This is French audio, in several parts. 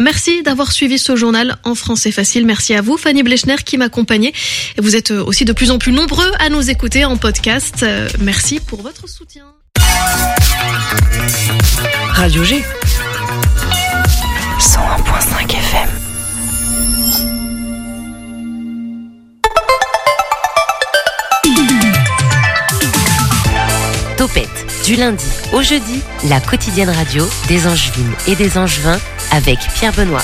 Merci d'avoir suivi ce journal en français facile. Merci à vous, Fanny Blechner, qui m'accompagnait. Et vous êtes aussi de plus en plus nombreux à nous écouter en podcast. Merci pour votre soutien. Radio G. 101.5 FM. Topette, du lundi au jeudi, la quotidienne radio des Angevines et des Angevins avec Pierre Benoît.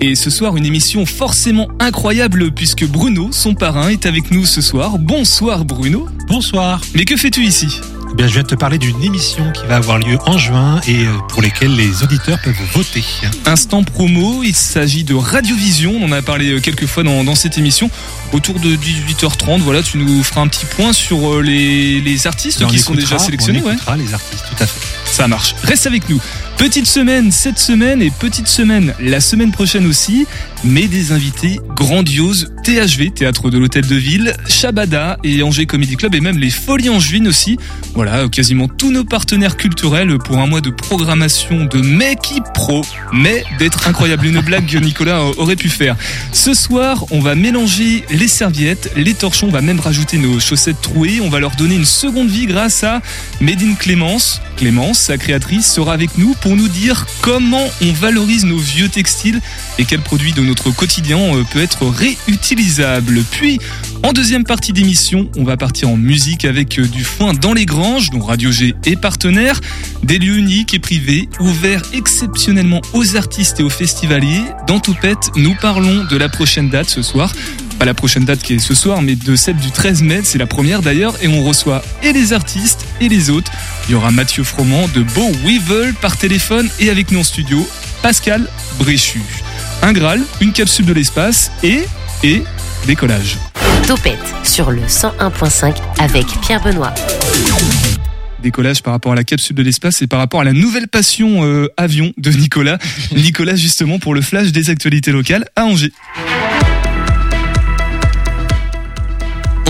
Et ce soir, une émission forcément incroyable puisque Bruno, son parrain, est avec nous ce soir. Bonsoir Bruno. Bonsoir. Mais que fais-tu ici? Eh bien, je viens de te parler d'une émission qui va avoir lieu en juin et euh, pour lesquelles les auditeurs peuvent voter. Instant promo, il s'agit de Radiovision. On en a parlé euh, quelques fois dans, dans cette émission. Autour de 18h30, voilà, tu nous feras un petit point sur euh, les, les artistes qui sont déjà sélectionnés. On écoutera les artistes, tout à fait. Ça marche. Reste avec nous. Petite semaine cette semaine et petite semaine la semaine prochaine aussi, mais des invités grandioses, THV, Théâtre de l'Hôtel de Ville, Shabada et Angers Comedy Club et même les Folies Angevines aussi. Voilà, quasiment tous nos partenaires culturels pour un mois de programmation de mec pro, mais d'être incroyable. Une blague que Nicolas aurait pu faire. Ce soir, on va mélanger les serviettes, les torchons, on va même rajouter nos chaussettes trouées, on va leur donner une seconde vie grâce à Médine Clémence. Clémence, sa créatrice, sera avec nous pour nous dire comment on valorise nos vieux textiles et quel produit de notre quotidien euh, peut être réutilisable. Puis, en deuxième partie d'émission, on va partir en musique avec euh, du foin dans les granges, dont Radio G est partenaire, des lieux uniques et privés, ouverts exceptionnellement aux artistes et aux festivaliers. Dans Toupette, nous parlons de la prochaine date ce soir pas la prochaine date qui est ce soir, mais de celle du 13 mai, c'est la première d'ailleurs, et on reçoit et les artistes et les autres. Il y aura Mathieu Froment de Beau Weevil par téléphone et avec nous en studio, Pascal Bréchu. Un Graal, une capsule de l'espace et, et décollage. Topette sur le 101.5 avec Pierre Benoît décollage par rapport à la capsule de l'espace et par rapport à la nouvelle passion euh, avion de Nicolas. Nicolas justement pour le flash des actualités locales à Angers.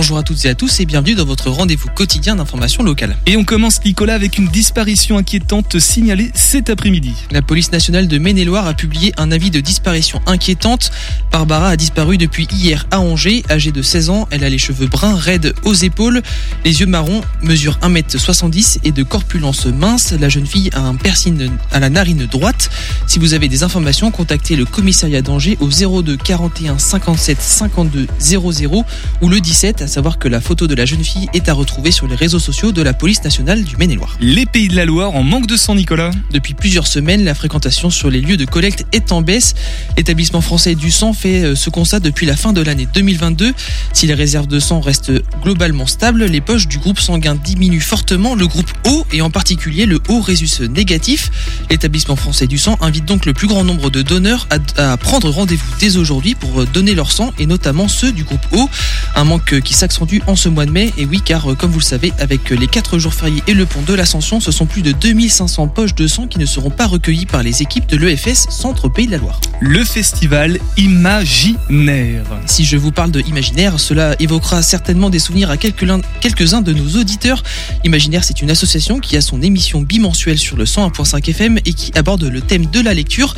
Bonjour à toutes et à tous et bienvenue dans votre rendez-vous quotidien d'information locale. Et on commence Nicolas avec une disparition inquiétante signalée cet après-midi. La police nationale de Maine-et-Loire a publié un avis de disparition inquiétante. Barbara a disparu depuis hier à Angers. Âgée de 16 ans, elle a les cheveux bruns raides aux épaules, les yeux marrons, mesure 1m70 et de corpulence mince. La jeune fille a un piercing à la narine droite. Si vous avez des informations, contactez le commissariat d'Angers au 02 41 57 52 00 ou le 17 à savoir que la photo de la jeune fille est à retrouver sur les réseaux sociaux de la police nationale du Maine-et-Loire. Les pays de la Loire en manque de sang, Nicolas. Depuis plusieurs semaines, la fréquentation sur les lieux de collecte est en baisse. L'établissement français du sang fait euh, ce constat depuis la fin de l'année 2022. Si les réserves de sang restent globalement stables, les poches du groupe sanguin diminuent fortement. Le groupe O et en particulier le O résus négatif. L'établissement français du sang invite donc le plus grand nombre de donneurs à, prendre rendez-vous dès aujourd'hui pour donner leur sang et notamment ceux du groupe O. Un manque qui s'accentue en ce mois de mai. Et oui, car euh, comme vous le savez, avec les 4 jours fériés et le pont de l'Ascension, ce sont plus de 2500 poches de sang qui ne seront pas recueillies par les équipes de l'EFS Centre Pays de la Loire. Le festival Imaginaire. Si je vous parle de Imaginaire, cela évoquera certainement des souvenirs à quelques-uns de nos auditeurs. Imaginaire, c'est une association qui a son émission bimensuelle sur le 101.5 FM et qui aborde le thème de la lecture.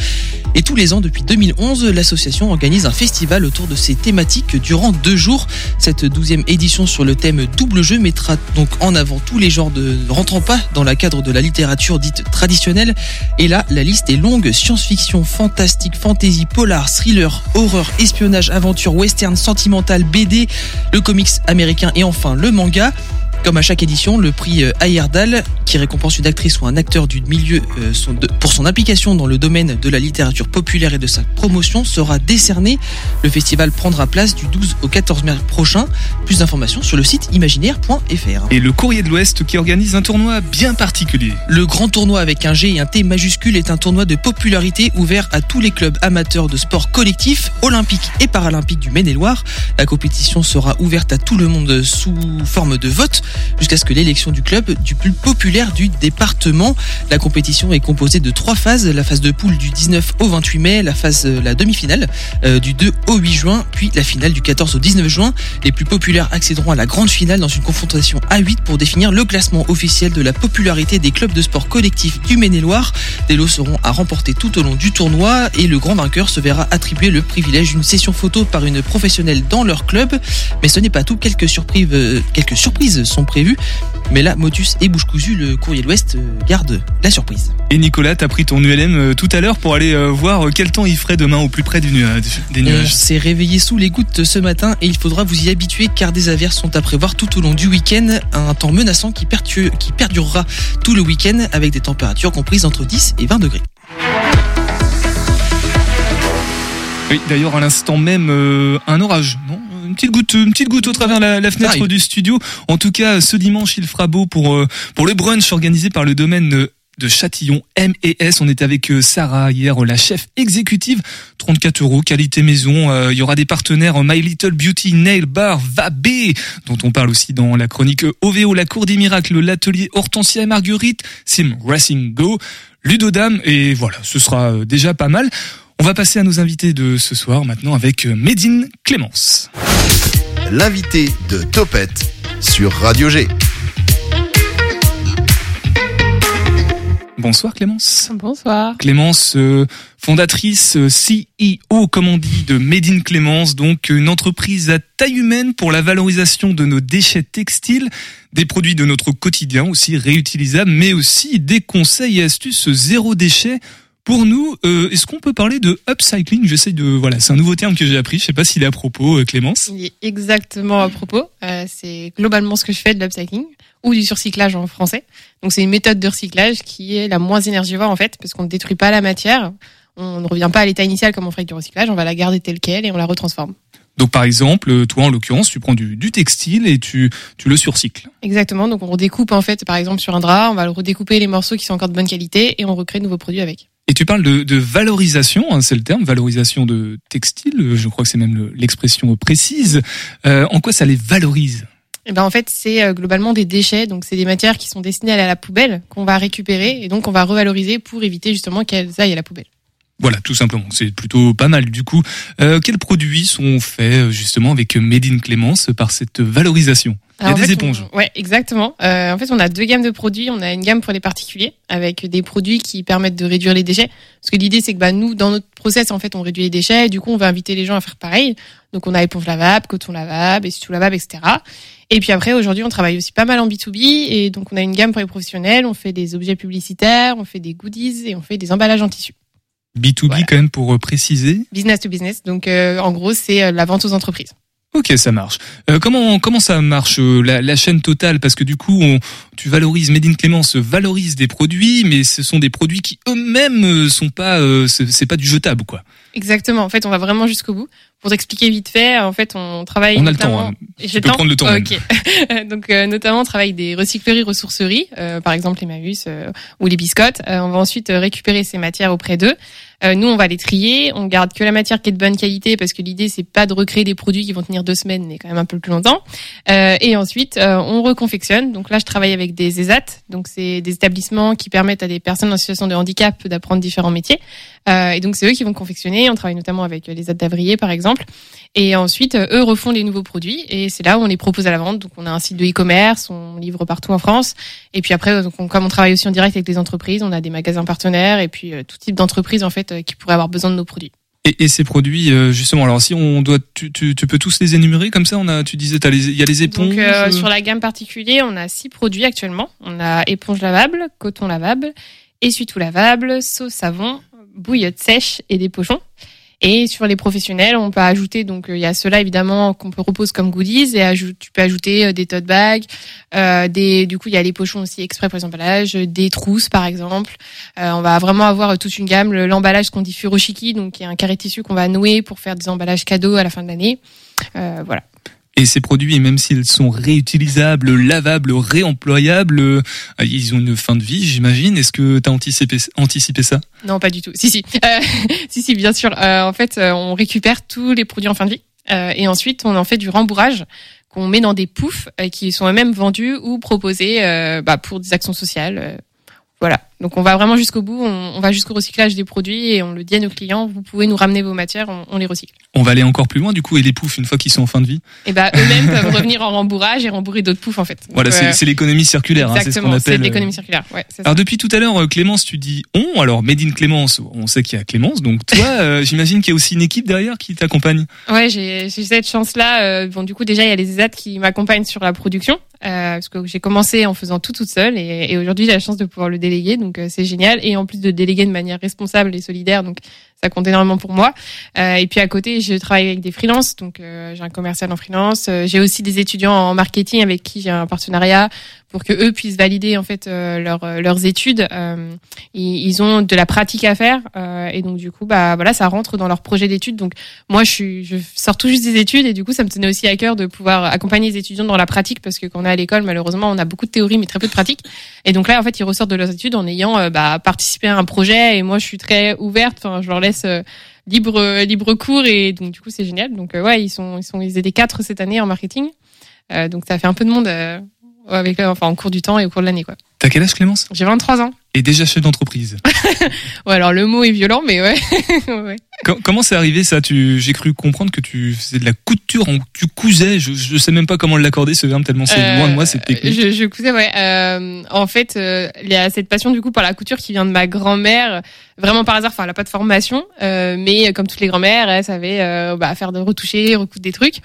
Et tous les ans, depuis 2011, l'association organise un festival autour de ces thématiques durant deux jours. Cette douzième édition sur le thème double jeu mettra donc en avant tous les genres de rentrant pas dans la cadre de la littérature dite traditionnelle. Et là, la liste est longue science-fiction, fantastique, fantasy, polar, thriller, horreur, espionnage, aventure, western, sentimental, BD, le comics américain et enfin le manga. Comme à chaque édition, le prix euh, Ayerdal, qui récompense une actrice ou un acteur du milieu euh, pour son implication dans le domaine de la littérature populaire et de sa promotion, sera décerné. Le festival prendra place du 12 au 14 mai prochain. Plus d'informations sur le site imaginaire.fr. Et le Courrier de l'Ouest qui organise un tournoi bien particulier. Le grand tournoi avec un G et un T majuscule est un tournoi de popularité ouvert à tous les clubs amateurs de sport collectif, olympique et paralympique du Maine-et-Loire. La compétition sera ouverte à tout le monde sous forme de vote. Jusqu'à ce que l'élection du club du plus populaire du département. La compétition est composée de trois phases, la phase de poule du 19 au 28 mai, la phase la demi-finale euh, du 2 au 8 juin, puis la finale du 14 au 19 juin. Les plus populaires accéderont à la grande finale dans une confrontation à 8 pour définir le classement officiel de la popularité des clubs de sport collectifs du Maine-et-Loire. Des lots seront à remporter tout au long du tournoi et le grand vainqueur se verra attribuer le privilège d'une session photo par une professionnelle dans leur club. Mais ce n'est pas tout, quelques surprises, euh, quelques surprises sont prévues. Mais là, Motus et Bouche Cousue, le courrier de l'Ouest, euh, gardent la surprise. Et Nicolas, t'as pris ton ULM euh, tout à l'heure pour aller euh, voir quel temps il ferait demain au plus près du nuage, des On nuages. s'est réveillé sous les gouttes ce matin et il faudra vous y habituer car des averses sont à prévoir tout au long du week-end. Un temps menaçant qui, perdurera tout le week-end avec des températures comprises entre 10 et 20 degrés. Oui, d'ailleurs, à l'instant même, euh, un orage, non? Une petite goutte, une petite goutte au travers la, la fenêtre arrive. du studio. En tout cas, ce dimanche, il fera beau pour euh, pour le brunch organisé par le domaine euh, de Châtillon M&S. On était avec euh, Sarah hier, la chef exécutive. 34 euros, qualité maison. Euh, Il y aura des partenaires My Little Beauty Nail Bar Vabé, dont on parle aussi dans la chronique OVO, la Cour des Miracles, l'atelier Hortensia et Marguerite, Sim Racing Go, Ludodam. Et voilà, ce sera déjà pas mal. On va passer à nos invités de ce soir maintenant avec euh, Médine Clémence. L'invité de Topette sur Radio G. Bonsoir Clémence. Bonsoir. Clémence, euh, fondatrice, euh, CEO, comme on dit, de Made in Clémence, donc une entreprise à taille humaine pour la valorisation de nos déchets textiles, des produits de notre quotidien aussi réutilisables, mais aussi des conseils et astuces zéro déchet. Pour nous, euh, est-ce qu'on peut parler de upcycling? J'essaye de, voilà, c'est un nouveau terme que j'ai appris. Je sais pas s'il est à propos, euh, Clémence. Il est exactement à propos. Euh, c'est globalement ce que je fais de l'upcycling ou du surcyclage en français. Donc c'est une méthode de recyclage qui est la moins énergivore en fait, parce qu'on ne détruit pas la matière. On ne revient pas à l'état initial comme on ferait avec du recyclage. On va la garder telle quelle et on la retransforme. Donc par exemple, toi en l'occurrence, tu prends du, du textile et tu, tu le surcycles. Exactement. Donc on redécoupe en fait, par exemple sur un drap, on va le redécouper les morceaux qui sont encore de bonne qualité et on recrée de nouveaux produits avec. Et tu parles de, de valorisation, hein, c'est le terme, valorisation de textile. Je crois que c'est même le- l'expression précise. Euh, en quoi ça les valorise? Et ben en fait c'est euh, globalement des déchets. Donc c'est des matières qui sont destinées à la poubelle qu'on va récupérer et donc on va revaloriser pour éviter justement qu'elles aillent à la poubelle. Voilà, tout simplement. C'est plutôt pas mal du coup. Euh, quels produits sont faits euh, justement avec Made in Clémence par cette valorisation? Il y a Alors, des fait, éponges. on- ouais, exactement. Euh, en fait, on a deux gammes de produits. On a une gamme pour les particuliers avec des produits qui permettent de réduire les déchets. Parce que l'idée, c'est que bah, nous, dans notre process, en fait, on réduit les déchets. Et du coup, on va inviter les gens à faire pareil. Donc, on a éponge lavable, coton lavable, essuie lavable, etc. Et puis après, aujourd'hui, on travaille aussi pas mal en B2B. Et donc, on a une gamme pour les professionnels. On fait des objets publicitaires, on fait des goodies et on fait des emballages en tissu. B2B Voilà. quand même pour euh, préciser. Business to business. Donc, euh, en gros, c'est euh, la vente aux entreprises. Ok, ça marche. Euh, comment comment ça marche euh, la, la chaîne totale? Parce que du coup, on, tu valorises Made in Clémence valorise des produits, mais ce sont des produits qui eux-mêmes euh, sont pas, euh, c'est pas du jetable quoi. Exactement. En fait, on va vraiment jusqu'au bout. Pour t'expliquer vite fait, en fait, on travaille. On a le temps, hein. J'ai peux prendre le temps même. Ok. Donc, euh, notamment, on travaille des recycleries, ressourceries, euh, par exemple les Maus euh, ou les biscottes. Euh, on va ensuite euh, récupérer ces matières auprès d'eux. Euh, nous, on va les trier. On garde que la matière qui est de bonne qualité parce que l'idée, c'est pas de recréer des produits qui vont tenir deux semaines, mais quand même un peu plus longtemps. Euh, et ensuite, euh, on reconfectionne. Donc là, je travaille avec des ESAT. Donc, c'est des établissements qui permettent à des personnes en situation de handicap d'apprendre différents métiers. Euh, et donc, c'est eux qui vont confectionner. On travaille notamment avec euh, les ZAT d'Avrier, par exemple. Et ensuite, euh, eux refont les nouveaux produits. Et c'est là où on les propose à la vente. Donc, on a un site de e-commerce. On livre partout en France. Et puis après, donc, on- comme on travaille aussi en direct avec des entreprises, on a des magasins partenaires et puis tout type d'entreprises, en fait, qui pourraient avoir besoin de nos produits. Et, et ces produits, justement, alors si on doit, tu, tu, tu peux tous les énumérer comme ça? On a, tu disais, il y a les éponges. Donc, euh, sur la gamme particulier, on a six produits actuellement. On a éponge lavable, coton lavable, essuie-tout lavable, sauce savon, bouillotte sèche et des pochons. Et sur les professionnels, on peut ajouter donc euh, il y a ceux-là évidemment qu'on peut repose comme goodies et tu peux ajouter euh, des tote bags, euh, des du coup il y a les pochons aussi exprès pour les emballages, des trousses par exemple. Euh, on va vraiment avoir euh, toute une gamme, Le- l'emballage qu'on dit furoshiki donc qui est un carré tissu qu'on va nouer pour faire des emballages cadeaux à la fin de l'année. Euh, voilà. Et ces produits, même s'ils sont réutilisables, lavables, réemployables, euh, ils ont une fin de vie, j'imagine. Est-ce que tu as anticipé, ça? Non, pas du tout. Si, si, Euh, si, si, bien sûr. Euh, en fait, on récupère tous les produits en fin de vie et ensuite on en fait du rembourrage qu'on met dans des poufs qui sont eux-mêmes vendus ou proposés bah, pour des actions sociales. voilà. Donc on va vraiment jusqu'au bout, on, on va jusqu'au recyclage des produits et on le dit à nos clients, vous pouvez nous ramener vos matières, on, on les recycle. On va aller encore plus loin du coup et les poufs une fois qu'ils sont en fin de vie. Et bah eux-mêmes peuvent revenir en rembourrage et rembourrer d'autres poufs en fait. Donc, Voilà, c'est euh, c'est l'économie circulaire, hein, c'est ce qu'on exactement, c'est appelle. de euh, l'économie circulaire. Ouais, c'est ça. Alors depuis tout à l'heure, euh, Clémence, tu dis on. Alors Made in Clémence, on sait qu'il y a Clémence. Donc toi, euh, j'imagine qu'il y a aussi une équipe derrière qui t'accompagne. Ouais, j'ai cette chance-là. euh, bon, du coup, déjà, il y a les ESAT qui m'accompagnent sur la production, parce que j'ai commencé en faisant tout toute seule, et, et aujourd'hui, j'ai la chance de pouvoir le déléguer, donc euh, c'est génial. Et en plus de déléguer de manière responsable et solidaire, donc ça compte énormément pour moi. Euh, et puis à côté, je travaille avec des freelances, donc euh, j'ai un commercial en freelance. Euh, j'ai aussi des étudiants en marketing avec qui j'ai un partenariat pour que eux puissent valider en fait euh, leurs euh, leurs études. Euh, ils, ont de la pratique à faire, euh, et donc du coup, bah voilà, ça rentre dans leur projet d'études. Donc moi, je suis, je sors tout juste des études et du coup, ça me tenait aussi à cœur de pouvoir accompagner les étudiants dans la pratique parce que quand on est à l'école, malheureusement, on a beaucoup de théorie mais très peu de pratique. Et donc là, en fait, ils ressortent de leurs études en ayant euh, bah, participé à un projet et moi, je suis très ouverte. Je leur laisse euh, libre euh, libre cours et donc du coup, c'est génial. Donc euh, ouais, ils sont ils sont ils étaient quatre cette année en marketing. Donc ça fait un peu de monde avec enfin en cours du temps et au cours de l'année quoi. T'as quel âge Clémence? J'ai 23 ans. Et déjà chef d'entreprise. Ouais, alors le mot est violent mais ouais. ouais. Com- Comment c'est arrivé ça? Tu, j'ai cru comprendre que tu faisais de la couture, tu cousais. Je, je sais même pas comment l'accorder ce verbe tellement c'est Euh, loin de moi cette technique. Je, je cousais, ouais. Euh, en fait, euh, il y a cette passion du coup par la couture qui vient de ma grand-mère, vraiment par hasard. Enfin, elle a pas de formation, euh, mais comme toutes les grand-mères, elle savait euh, bah, faire de retoucher, recoudre des trucs.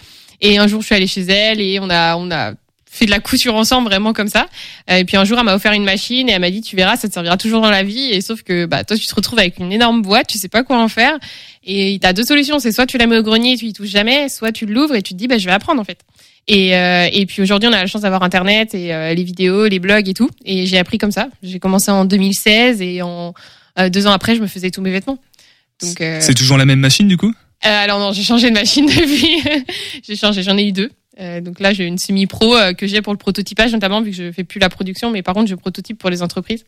Et un jour, je suis allée chez elle et on a, on a fait de la couture ensemble vraiment comme ça. Euh, Et puis un jour, elle m'a offert une machine et elle m'a dit tu verras, ça te servira toujours dans la vie. Et sauf que bah toi, tu te retrouves avec une énorme boîte, tu sais pas quoi en faire. Et t'as deux solutions, c'est soit tu la mets au grenier, et tu y touches jamais, soit tu l'ouvres et tu te dis bah je vais apprendre en fait. Et, euh, et puis aujourd'hui, on a la chance d'avoir Internet et euh, les vidéos, les blogs et tout. Et j'ai appris comme ça. J'ai commencé en 2016 et en euh, deux ans après, je me faisais tous mes vêtements. Donc, euh, C'est toujours la même machine du coup? Euh, alors non, j'ai changé de machine depuis. j'ai changé, j'en ai eu deux. Euh, donc là, j'ai une semi-pro euh, que j'ai pour le prototypage, notamment vu que je fais plus la production, mais par contre, je prototype pour les entreprises,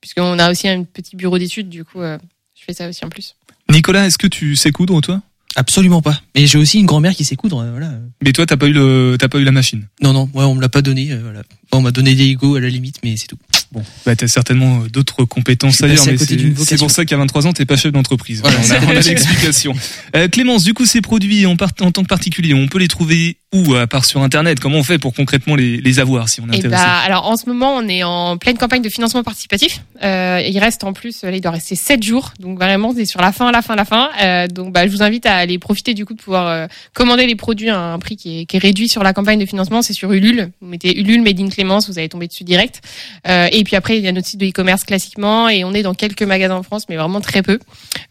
puisqu'on a aussi un petit bureau d'études. Du coup, euh, je fais ça aussi en plus. Nicolas, est-ce que tu sais coudre toi? Absolument pas. Mais j'ai aussi une grand-mère qui sait coudre. euh, Voilà. Mais toi, t'as pas eu le, t'as pas eu la machine? Non, non, ouais, on me l'a pas donné. euh, voilà. Bon, on m'a donné des Lego à la limite, mais c'est tout. Bon, bah t'as certainement d'autres compétences ailleurs, mais c'est pour ça qu'à 23 ans, t'es pas chef d'entreprise. Voilà, on a, a l'explication. Euh, Clémence, du coup, ces produits en, part- en tant que particulier, on peut les trouver où à part sur Internet Comment on fait pour concrètement les, les avoir si on est Et intéressé bah, alors en ce moment, on est en pleine campagne de financement participatif. Euh, il reste en plus, là, il doit rester 7 jours, donc vraiment c'est sur la fin, la fin, la fin. Euh, donc bah, je vous invite à aller profiter du coup de pouvoir euh, commander les produits à un prix qui est, qui est réduit sur la campagne de financement. C'est sur Ulule. Vous mettez Ulule Made in Clémence, vous allez tomber dessus direct. Euh, et puis après, il y a notre site de e-commerce classiquement, et on est dans quelques magasins en France, mais vraiment très peu.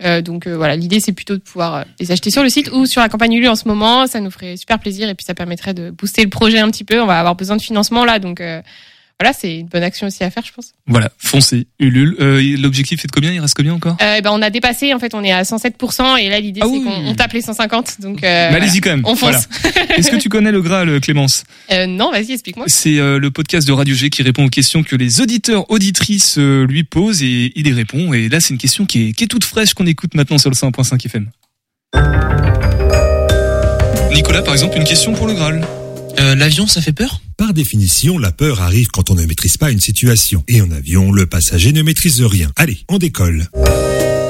Euh, donc euh, voilà, l'idée c'est plutôt de pouvoir euh, les acheter sur le site ou sur la campagne Ulule en ce moment. Ça nous ferait super plaisir et puis ça permettrait de booster le projet un petit peu. On va avoir besoin de financement là, donc euh, voilà, c'est une bonne action aussi à faire, je pense. Voilà, foncez, Ulule. Euh, L'objectif est de combien? Il reste combien encore? Euh, ben on a dépassé, en fait, on est à 107% et là l'idée Ah c'est oui. qu'on on tape les 150. Donc euh, allez-y quand même. on fonce. Voilà. Est-ce que tu connais le Graal, Clémence? Euh, non, vas-y, explique-moi. C'est le podcast de Radio G qui répond aux questions que les auditeurs, auditrices lui posent et il y répond. Et là, c'est une question qui est, qui est toute fraîche qu'on écoute maintenant sur le 101.5 FM. Nicolas, par exemple, une question pour le Graal. Euh, L'avion, ça fait peur? Par définition, la peur arrive quand on ne maîtrise pas une situation. Et en avion, le passager ne maîtrise rien. Allez, on décolle.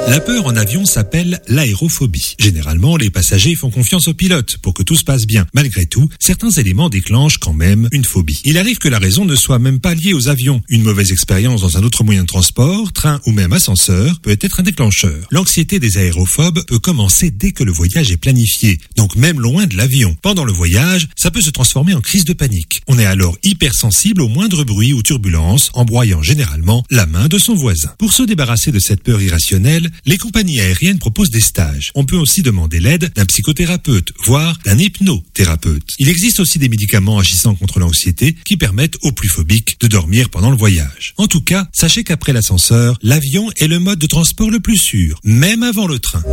La peur en avion s'appelle l'aérophobie. Généralement, les passagers font confiance au pilote pour que tout se passe bien. Malgré tout, certains éléments déclenchent quand même une phobie. Il arrive que la raison ne soit même pas liée aux avions. Une mauvaise expérience dans un autre moyen de transport, train ou même ascenseur, peut être un déclencheur. L'anxiété des aérophobes peut commencer dès que le voyage est planifié, donc même loin de l'avion. Pendant le voyage, ça peut se transformer en crise de panique. On est alors hypersensible au moindre bruit ou turbulence, en broyant généralement la main de son voisin. Pour se débarrasser de cette peur irrationnelle, les compagnies aériennes proposent des stages. On peut aussi demander l'aide d'un psychothérapeute, voire d'un hypnothérapeute. Il existe aussi des médicaments agissant contre l'anxiété qui permettent aux plus phobiques de dormir pendant le voyage. En tout cas, sachez qu'après l'ascenseur, l'avion est le mode de transport le plus sûr, même avant le train.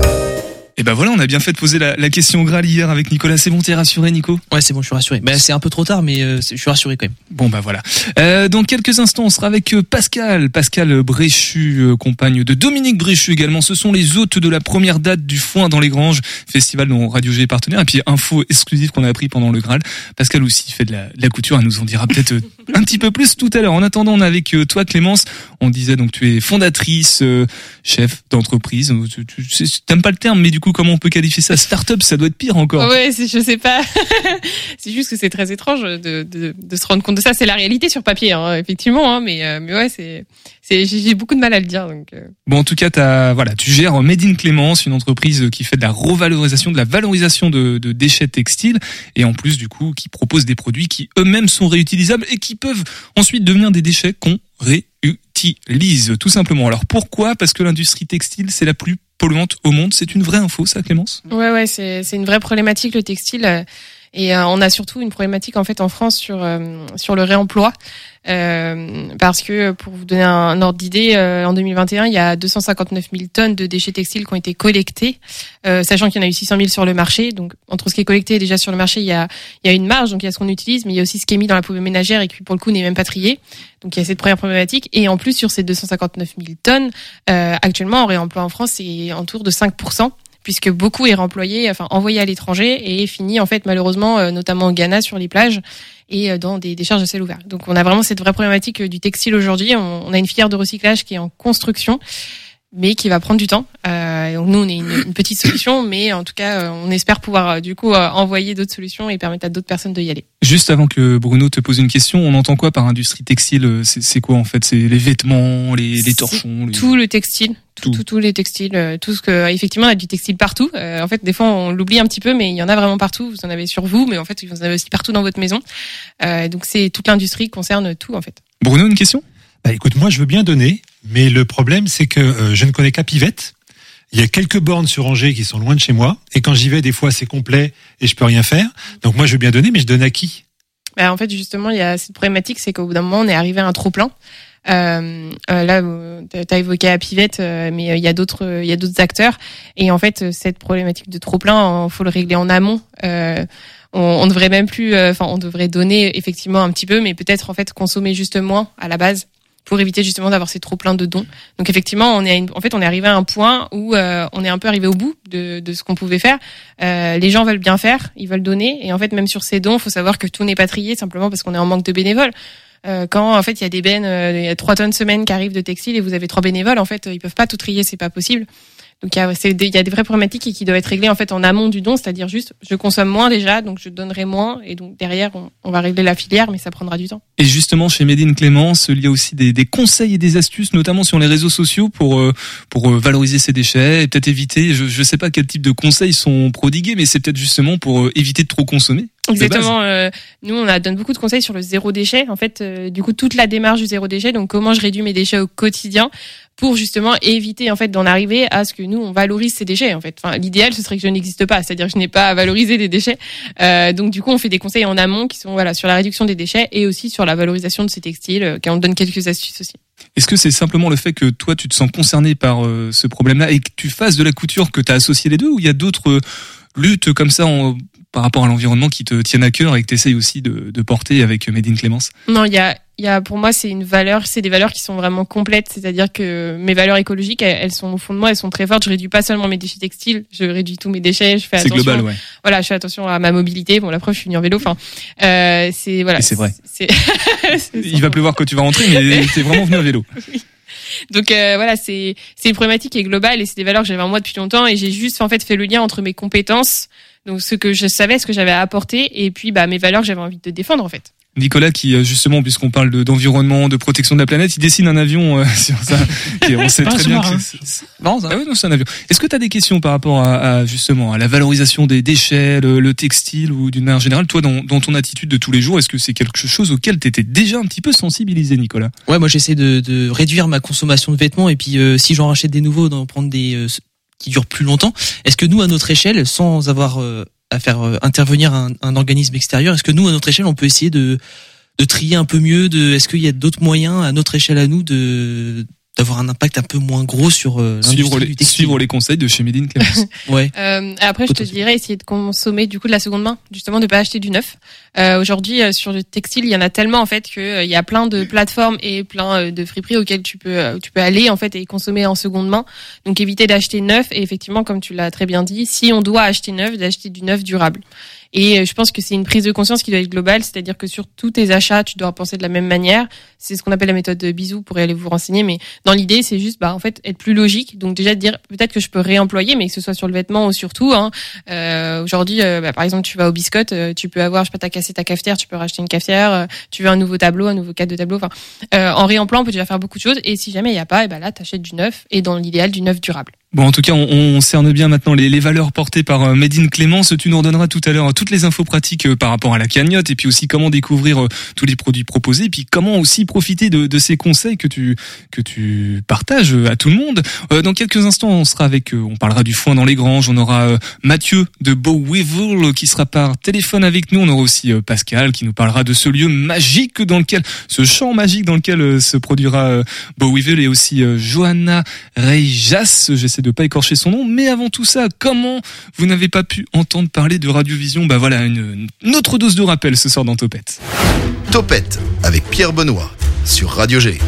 Et ben voilà, on a bien fait de poser la, la question Graal hier avec Nicolas. C'est bon, t'es rassuré, Nico? Ouais, c'est bon, je suis rassuré. Bah, c'est un peu trop tard, mais euh, je suis rassuré quand même. Bon bah voilà. Euh, dans quelques instants, on sera avec euh, Pascal, Pascal Bréchu, euh, compagne de Dominique Bréchu également. Ce sont les hôtes de la première date du Foin dans les Granges, festival dont Radio G est partenaire. Et puis info exclusive qu'on a appris pendant le Graal. Pascal aussi fait de la, de la couture, elle nous en dira peut-être euh, un petit peu plus tout à l'heure. En attendant, on est avec euh, toi Clémence. On disait donc tu es fondatrice, euh, chef d'entreprise. Euh, Tu, tu, t'aimes pas le terme, mais du coup comment on peut qualifier ça? Start-up, ça doit être pire encore. Ouais, je sais pas. c'est juste que c'est très étrange de, de, de se rendre compte de ça. C'est la réalité sur papier, hein, effectivement. Hein, mais, euh, mais ouais, c'est, j'ai j'ai beaucoup de mal à le dire. Donc, euh. Bon, en tout cas, t'as, voilà, tu gères Made in Clémence, une entreprise qui fait de la revalorisation, de la valorisation de, de déchets textiles, et en plus, du coup, qui propose des produits qui eux-mêmes sont réutilisables et qui peuvent ensuite devenir des déchets qu'on réutilise, tout simplement. Alors pourquoi? Parce que l'industrie textile, c'est la plus polluante au monde. C'est une vraie info, ça, Clémence? Ouais, ouais, c'est c'est une vraie problématique le textile. Et euh, on a surtout une problématique en fait en France sur euh, sur le réemploi, Euh, parce que pour vous donner un ordre d'idée, en 2021, il y a 259 000 tonnes de déchets textiles qui ont été collectés, sachant qu'il y en a eu 600 000 sur le marché. Donc entre ce qui est collecté déjà sur le marché, il y a il y a une marge, donc il y a ce qu'on utilise, mais il y a aussi ce qui est mis dans la poubelle ménagère et qui pour le coup n'est même pas trié. Donc il y a cette première problématique. Et en plus sur ces 259 000 tonnes, euh, actuellement en réemploi en France, c'est autour de 5 puisque beaucoup est remployé, enfin envoyé à l'étranger et finit en fait malheureusement, euh, notamment au Ghana sur les plages et euh, dans des décharges de sel ouvert. Donc on a vraiment cette vraie problématique euh, du textile aujourd'hui. On a une filière de recyclage qui est en construction, mais qui va prendre du temps. Euh, donc nous on est une, une petite solution, mais en tout cas euh, on espère pouvoir euh, du coup euh, envoyer d'autres solutions et permettre à d'autres personnes de y aller. Juste avant que Bruno te pose une question, on entend quoi par industrie textile C'est quoi en fait? C'est les vêtements, les, les torchons les... Tout le textile, tout, Tout. tout, tous les textiles, tout ce que effectivement on a du textile partout. Euh, en fait, des fois on l'oublie un petit peu, mais il y en a vraiment partout. Vous en avez sur vous, mais en fait vous en avez aussi partout dans votre maison. Euh, donc c'est toute l'industrie qui concerne tout en fait. Bruno, une question? Bah, écoute, moi, je veux bien donner, mais le problème, c'est que euh, je ne connais qu'à Pivette. Il y a quelques bornes sur Angers qui sont loin de chez moi, et quand j'y vais, des fois, c'est complet et je peux rien faire. Donc moi, je veux bien donner, mais je donne à qui? Bah, en fait, justement, il y a cette problématique, c'est qu'au bout d'un moment, on est arrivé à un trop plein. Euh, euh, là, tu as évoqué à Pivette, euh, mais euh, il y a d'autres, euh, il y a d'autres acteurs. Et en fait, euh, cette problématique de trop plein, faut le régler en amont. Euh, on, on devrait même plus, euh, enfin, on devrait donner effectivement un petit peu, mais peut-être en fait consommer juste moins à la base pour éviter justement d'avoir ces trop pleins de dons. Donc effectivement, on est, une- en fait, on est arrivé à un point où euh, on est un peu arrivé au bout de, de ce qu'on pouvait faire. Euh, les gens veulent bien faire, ils veulent donner, et en fait, même sur ces dons, faut savoir que tout n'est pas trié simplement parce qu'on est en manque de bénévoles. Euh, quand en fait il y a des bennes, euh, il y a trois tonnes semaine qui arrivent de textile et vous avez trois bénévoles, en fait, ils peuvent pas tout trier, c'est pas possible. Donc il y a, des, y a des vraies problématiques qui, doivent être réglées en fait en amont du don, c'est-à-dire juste je consomme moins déjà, donc je donnerai moins, et donc derrière on, va régler la filière, mais ça prendra du temps. Et justement, chez Made in Clémence, il y a aussi des, des conseils et des astuces, notamment sur les réseaux sociaux, pour euh, pour euh, valoriser ces déchets et peut-être éviter. Je je sais pas quel type de conseils sont prodigués, mais c'est peut-être justement pour euh, éviter de trop consommer. Exactement. euh, nous, on a, donne beaucoup de conseils sur le zéro déchet. En fait, euh, du coup, toute la démarche du zéro déchet. Donc, comment je réduis mes déchets au quotidien pour justement éviter en fait d'en arriver à ce que nous on valorise ces déchets. En fait, enfin, l'idéal ce serait que je n'existe pas, c'est-à-dire que je n'ai pas à valoriser des déchets. Euh, donc, du coup, on fait des conseils en amont qui sont voilà sur la réduction des déchets et aussi sur la valorisation de ces textiles. Euh, on donne quelques astuces aussi. Est-ce que c'est simplement le fait que toi tu te sens concerné par euh, ce problème-là et que tu fasses de la couture que tu as associé les deux, ou il y a d'autres euh, luttes comme ça en- par rapport à l'environnement qui te tiennent à cœur et que tu essayes aussi de, de porter avec Made in Clémence Non, il y a, il y a, pour moi, c'est une valeur, c'est des valeurs qui sont vraiment complètes. C'est-à-dire que mes valeurs écologiques, elles, elles sont au fond de moi, elles sont très fortes. Je réduis pas seulement mes déchets textiles, je réduis tous mes déchets. Je fais C'est attention. global, ouais. Voilà, je fais attention à ma mobilité. Bon, la preuve, je suis venue en vélo. Enfin, euh, c'est voilà. C'est vrai. Il va pleuvoir quand tu vas rentrer, mais t'es vraiment venu à vélo. Donc euh, voilà, c'est c'est une problématique qui est globale et c'est des valeurs que j'avais en moi depuis longtemps et j'ai juste en fait fait le lien entre mes compétences, donc ce que je savais, ce que j'avais à apporter et puis bah mes valeurs que j'avais envie de défendre en fait. Nicolas qui euh, justement puisqu'on parle de- d'environnement, de, protection de la planète, il dessine un avion euh, sur ça. Et on sait très bien que c'est-. Ah oui, non, c'est un avion. Est-ce que tu as des questions par rapport à, à, justement à la valorisation des déchets, le, le textile ou d'une manière générale, toi dans, dans ton attitude de tous les jours, est-ce que c'est quelque chose auquel tu étais déjà un petit peu sensibilisé, Nicolas? Ouais, moi j'essaie de, de réduire ma consommation de vêtements et puis euh, si j'en rachète des nouveaux, d'en prendre des euh, qui durent plus longtemps. Est-ce que nous, à notre échelle, sans avoir euh, à faire euh, intervenir un, un organisme extérieur, est-ce que nous, à notre échelle, on peut essayer de, de trier un peu mieux de, Est-ce qu'il y a d'autres moyens à notre échelle à nous de d'avoir un impact un peu moins gros sur euh, Suivre les, du suivre les conseils de chez Médine Clémence. Ouais. Euh, après, je te dirais essayer de consommer du coup de la seconde main, justement de pas acheter du neuf. Euh, Aujourd'hui, euh, sur le textile, il y en a tellement en fait que euh, il y a plein de plateformes et plein euh, de friperies auxquelles tu peux euh, tu peux aller en fait et consommer en seconde main. Donc éviter d'acheter neuf et effectivement, comme tu l'as très bien dit, si on doit acheter neuf, d'acheter du neuf durable. Et euh, je pense que c'est une prise de conscience qui doit être globale, c'est-à-dire que sur tous tes achats, tu dois penser de la même manière. C'est ce qu'on appelle la méthode de bisous pour aller vous renseigner. Mais dans l'idée, c'est juste, bah, en fait, être plus logique. Donc déjà dire, peut-être que je peux réemployer, mais que ce soit sur le vêtement ou sur tout. Hein. Euh, Aujourd'hui, euh, bah, par exemple, tu vas au biscotte, tu peux avoir, je sais pas, t'as cassé ta cafetière, tu peux racheter une cafetière. tu veux un nouveau tableau, un nouveau cadre de tableau. Enfin, en réemploi, on peut déjà faire beaucoup de choses. Et si jamais il y a pas, et ben là, t'achètes du neuf et dans l'idéal du neuf durable. Bon, en tout cas, on, on cerne bien maintenant les, les valeurs portées par euh, Médine Clémence. Tu nous redonneras tout à l'heure euh, toutes les infos pratiques euh, par rapport à la cagnotte et puis aussi comment découvrir tous les produits proposés et puis comment aussi profiter de, de ces conseils que tu que tu partages à tout le monde. Dans quelques instants, on sera avec, on parlera du foin dans les granges. On aura Mathieu de Bow Weevil qui sera par téléphone avec nous. On aura aussi Pascal qui nous parlera de ce lieu magique dans lequel, ce champ magique dans lequel se produira Bow Weevil et aussi Johanna Reijas. De pas écorcher son nom, mais avant tout ça, comment vous n'avez pas pu entendre parler de Radiovision? Bah voilà, une, une autre dose de rappel ce soir dans Topette. Topette avec Pierre Benoît sur Radio G.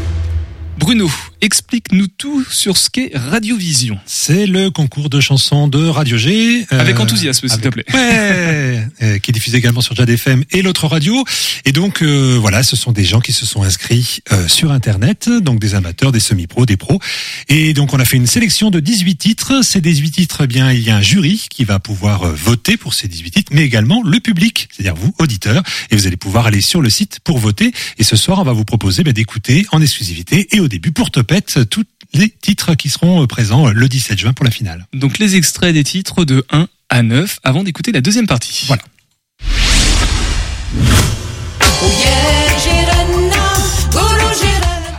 Bruno, explique-nous tout sur ce qu'est Radiovision. C'est le concours de chansons de Radio G. euh, Avec enthousiasme, s'il te plaît. Ouais, euh, qui est diffusé également sur Jade FM et l'autre radio. Et donc euh, voilà, ce sont des gens qui se sont inscrits euh, sur Internet, donc des amateurs, des semi-pros, des pros. Et donc on a fait une sélection de 18 titres. Ces 18 titres, eh bien il y a un jury qui va pouvoir voter pour ces 18 titres, mais également le public, c'est-à-dire vous, auditeurs. Et vous allez pouvoir aller sur le site pour voter. Et ce soir, on va vous proposer ben, d'écouter en exclusivité et au début pour Topette tous les titres qui seront euh, présents euh, le 17 juin pour la finale. Donc les extraits des titres de 1 à 9 avant d'écouter la deuxième partie. Voilà.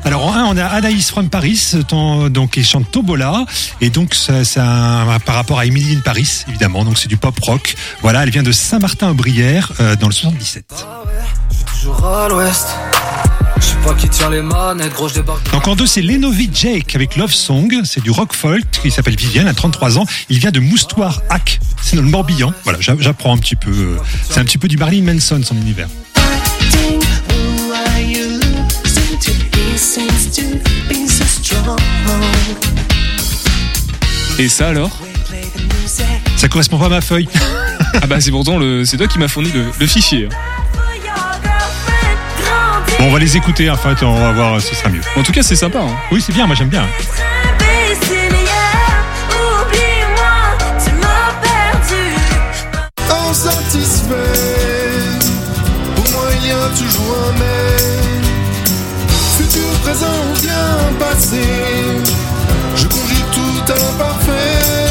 Alors en un, on a Anaïs from Paris, ton- donc qui chante Tobola, et donc ça, c'est un- par rapport à Emily in Paris, évidemment. Donc c'est du pop rock. Voilà, elle vient de Saint-Martin-en-Brière euh, dans le 77. Toujours à l'ouest. Je sais pas qui tient les manettes, gros, je débarque. Donc en deux, c'est Lenovi Jake avec Love Song. C'est du rock folk qui s'appelle Vivienne, à 33 ans. Il vient de Moustoir Hack. C'est dans le Morbihan. Voilà, j'a- j'apprends un petit peu. euh, C'est un petit peu du Marilyn Manson, son univers. Et ça alors? Ça correspond pas à ma feuille. Ah bah c'est pourtant le, c'est toi qui m'as fourni le, le fichier. Bon, on va les écouter. En fait, on va voir, ce sera mieux. En tout cas c'est sympa. Hein. Oui, c'est bien. Moi, j'aime bien. Insatisfait, pour moi il y a toujours un mais. Futur, présent ou bien passé, je conjugue tout imparfait.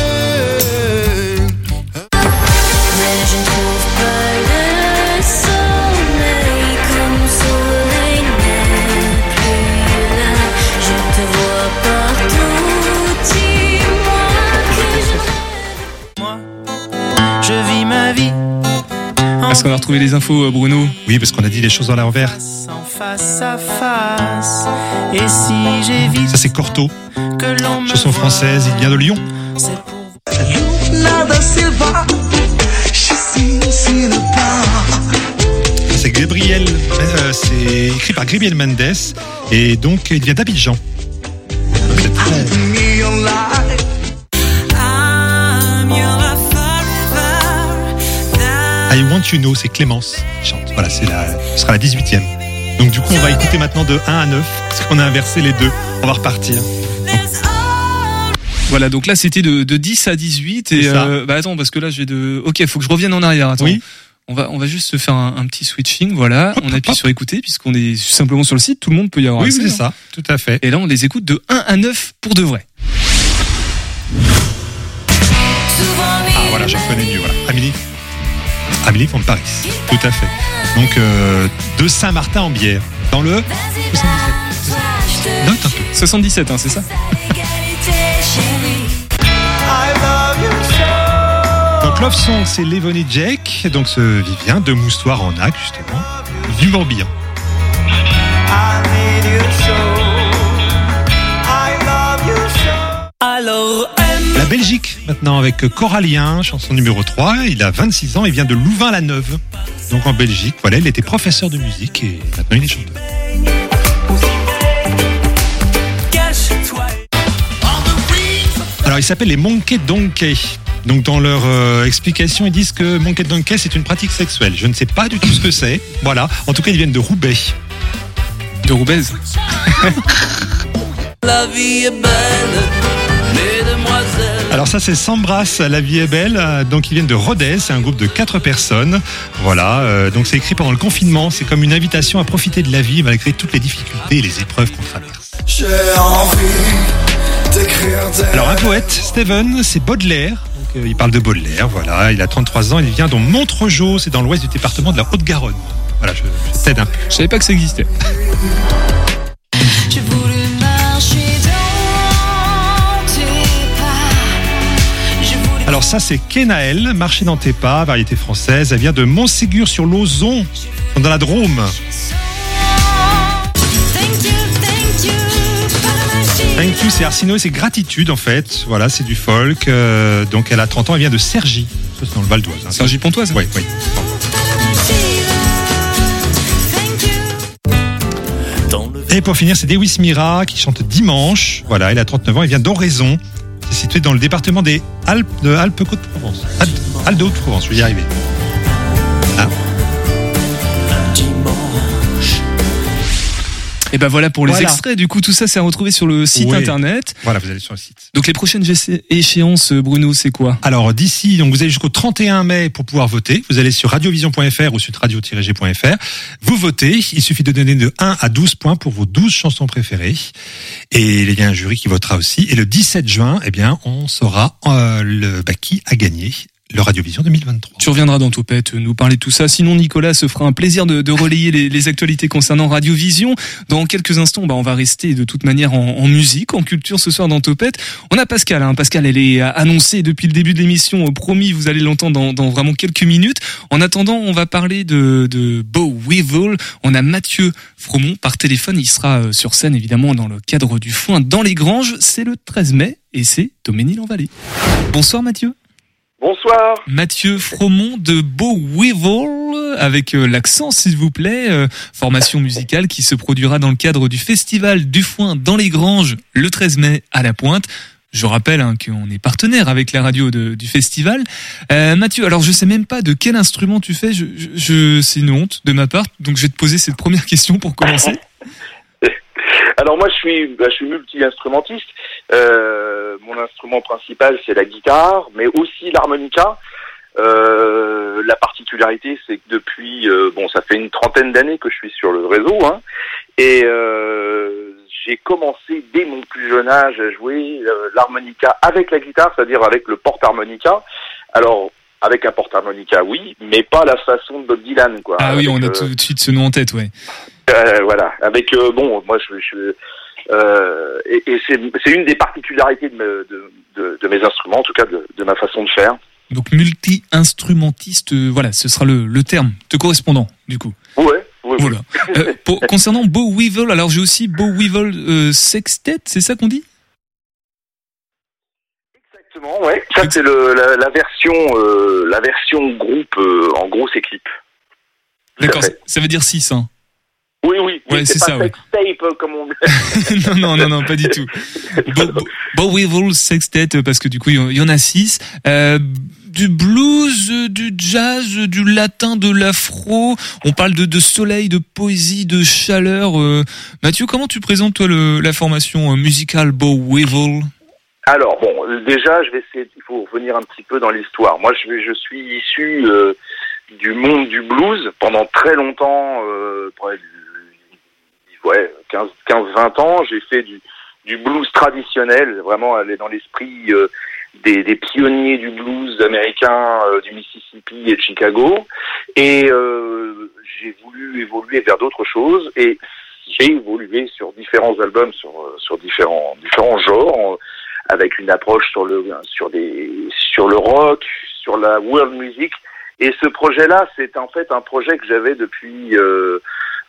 Est-ce qu'on a retrouvé les infos, euh, Bruno Oui, parce qu'on a dit les choses à l'envers. Ça, c'est Corto, chanson française. Il vient de Lyon. C'est Gabriel, euh, c'est écrit par Gabriel Mendes et donc il vient d'Abidjan. C'est très- I Want You Know, c'est Clémence qui chante. Voilà, c'est la, ce sera la 18e. Donc du coup, on va écouter maintenant de 1 à 9 parce qu'on a inversé les deux. On va repartir. Voilà, donc là c'était de, de 10 à 18 et euh, bah attends parce que là j'ai de OK, faut que je revienne en arrière. Attends. Oui. On va on va juste se faire un, un petit switching, voilà, Hop, on appuie hop. sur écouter puisqu'on est simplement sur le site, tout le monde peut y avoir Oui, accès, c'est hein. ça, tout à fait. Et là on les écoute de 1 à 9 pour de vrai. Ah voilà, je reconnais mieux. Voilà, Amélie. Amélie from Paris, tout à fait. Donc euh, de Saint-Martin en bière, dans le 77. Note un peu. 77 hein, c'est ça Donc Love Song, c'est Lévoné Jack, donc ce Vivien de Moustoir en Ac, justement, du Morbihan. La Belgique, maintenant, avec Corallien, chanson numéro 3. Il a 26 ans et vient de Louvain-la-Neuve. Donc en Belgique, voilà, il était professeur de musique et maintenant il est chanteur. Alors il s'appelle les Monkey Donkey. Donc dans leur euh, explication, ils disent que Monkey Donkey c'est une pratique sexuelle. Je ne sais pas du tout ce que c'est. Voilà. En tout cas, ils viennent de Roubaix. De Roubaix La vie est belle. Alors ça c'est S'embrasse, la vie est belle. Euh, Donc ils viennent de Rodez, c'est un groupe de quatre personnes. Voilà, euh, donc c'est écrit pendant le confinement. C'est comme une invitation à profiter de la vie malgré toutes les difficultés et les épreuves qu'on traverse. J'ai envie d'écrire des Alors un poète, Steven, c'est Baudelaire. Donc, euh, il parle de Baudelaire, voilà. Il a 33 ans, il vient dans Montrejau, c'est dans l'ouest du département de la Haute-Garonne. Voilà, je, je t'aide un peu. Je savais pas que ça existait. Alors ça c'est Kenaël, marché dans tes pas, variété française. Elle vient de Montségur-sur-Lauzon, dans la Drôme. Thank you, thank you, Panama Thank you, c'est Arsino et c'est gratitude en fait. Voilà, c'est du folk. euh, donc elle a 30 ans, elle vient de. Ça c'est dans le Val d'Oise. hein. Sergi Pontoise Oui, oui. Et pour finir, c'est Dewis Mira qui chante dimanche. Voilà, elle a 39 ans, elle vient d'Oraison. Situé dans le département des Alpes de Alpes-Côte-de-Provence. Alpes Alpes de Haute-Provence, je vais y arriver. Et ben voilà pour les Voilà. extraits. Du coup, tout ça, c'est à retrouver sur le site internet. Voilà, vous allez sur le site. Donc les prochaines éché- échéances, Bruno, c'est quoi? Alors d'ici, donc vous allez jusqu'au 31 mai pour pouvoir voter. Vous allez sur radiovision.fr ou sur radio-g.fr. Vous votez. Il suffit de donner de 1 à 12 points pour vos 12 chansons préférées. Et il y a un jury qui votera aussi. Et le 17 juin, eh bien, on saura euh, le bah, qui a gagné le Radiovision 2023. Tu reviendras dans Topette nous parler de tout ça. Sinon, Nicolas se fera un plaisir de, relayer les, actualités concernant Radiovision. Dans quelques instants, bah, on va rester de toute manière en, en musique, en culture ce soir dans Topette. On a Pascal. Hein. Pascal, elle est annoncée depuis le début de l'émission. Promis, vous allez l'entendre dans, vraiment quelques minutes. En attendant, on va parler de, de Bo Weevil. On a Mathieu Fromont par téléphone. Il sera euh, sur scène, évidemment, dans le cadre du foin dans les Granges. C'est le 13 mai et c'est Doménil-en-Vallée. Bonsoir Mathieu. Bonsoir. Mathieu Fromont de Beau Weevil, avec euh, l'accent s'il vous plaît, euh, formation musicale qui se produira dans le cadre du festival du foin dans les Granges le 13 mai à la Pointe. Je rappelle hein, qu'on est partenaire avec la radio de- du festival. Euh, Mathieu, alors je sais même pas de quel instrument tu fais. Je, je, je- c'est une honte de ma part, donc je vais te poser cette première question pour commencer. Alors moi je suis, bah, je suis multi-instrumentiste. Euh, mon instrument principal c'est la guitare, mais aussi l'harmonica. Euh, la particularité c'est que depuis, euh, bon ça fait une trentaine d'années que je suis sur le réseau, hein, et euh, j'ai commencé dès mon plus jeune âge à jouer euh, l'harmonica avec la guitare, c'est-à-dire avec le porte-harmonica. Alors avec un porte-harmonica oui, mais pas la façon de Bob Dylan quoi. Ah oui, on a tout de suite ce nom en tête, ouais. Euh, voilà, avec euh, bon, moi je, je euh, et, et c'est une des particularités de, me- de, de, de mes instruments, en tout cas de, de ma façon de faire. Donc multi-instrumentiste, euh, voilà, ce sera le, le terme te correspondant du coup. Ouais. Voilà. Euh, pour- concernant Bo Weevil, alors j'ai aussi Bo Weevil Sextet, c'est ça qu'on dit? Exactement, ouais. Ça c'est la, la version la version groupe en grosse équipe. D'accord, ça veut dire 6. Hein. Oui, oui, oui, Ouais, c'est pas ça, ouais. sextape euh, comme on non, non, non, non, pas du tout. Bo, Bo, Bo Weevil Sextet, euh, parce que du coup, il y en- a 6. Euh, du blues, euh, du jazz, du latin, de l'afro. On parle de, de soleil, de poésie, de chaleur. euh. Mathieu, comment tu présentes toi le, la formation musicale Bo Weevil? Alors bon, déjà, je vais essayer. Il faut revenir un petit peu dans l'histoire. Moi, je, suis issu euh, du monde du blues pendant très longtemps, euh, ouais, 15, 15, 20 ans. J'ai fait du, du blues traditionnel, vraiment aller dans l'esprit euh, des, des pionniers du blues américain euh, du Mississippi et de Chicago. Et euh, j'ai voulu évoluer vers d'autres choses et j'ai évolué sur différents albums, sur, euh, sur différents, différents genres, euh, avec une approche sur le, sur des, sur le rock, sur la world music. Et ce projet-là, c'est en fait un projet que j'avais depuis euh,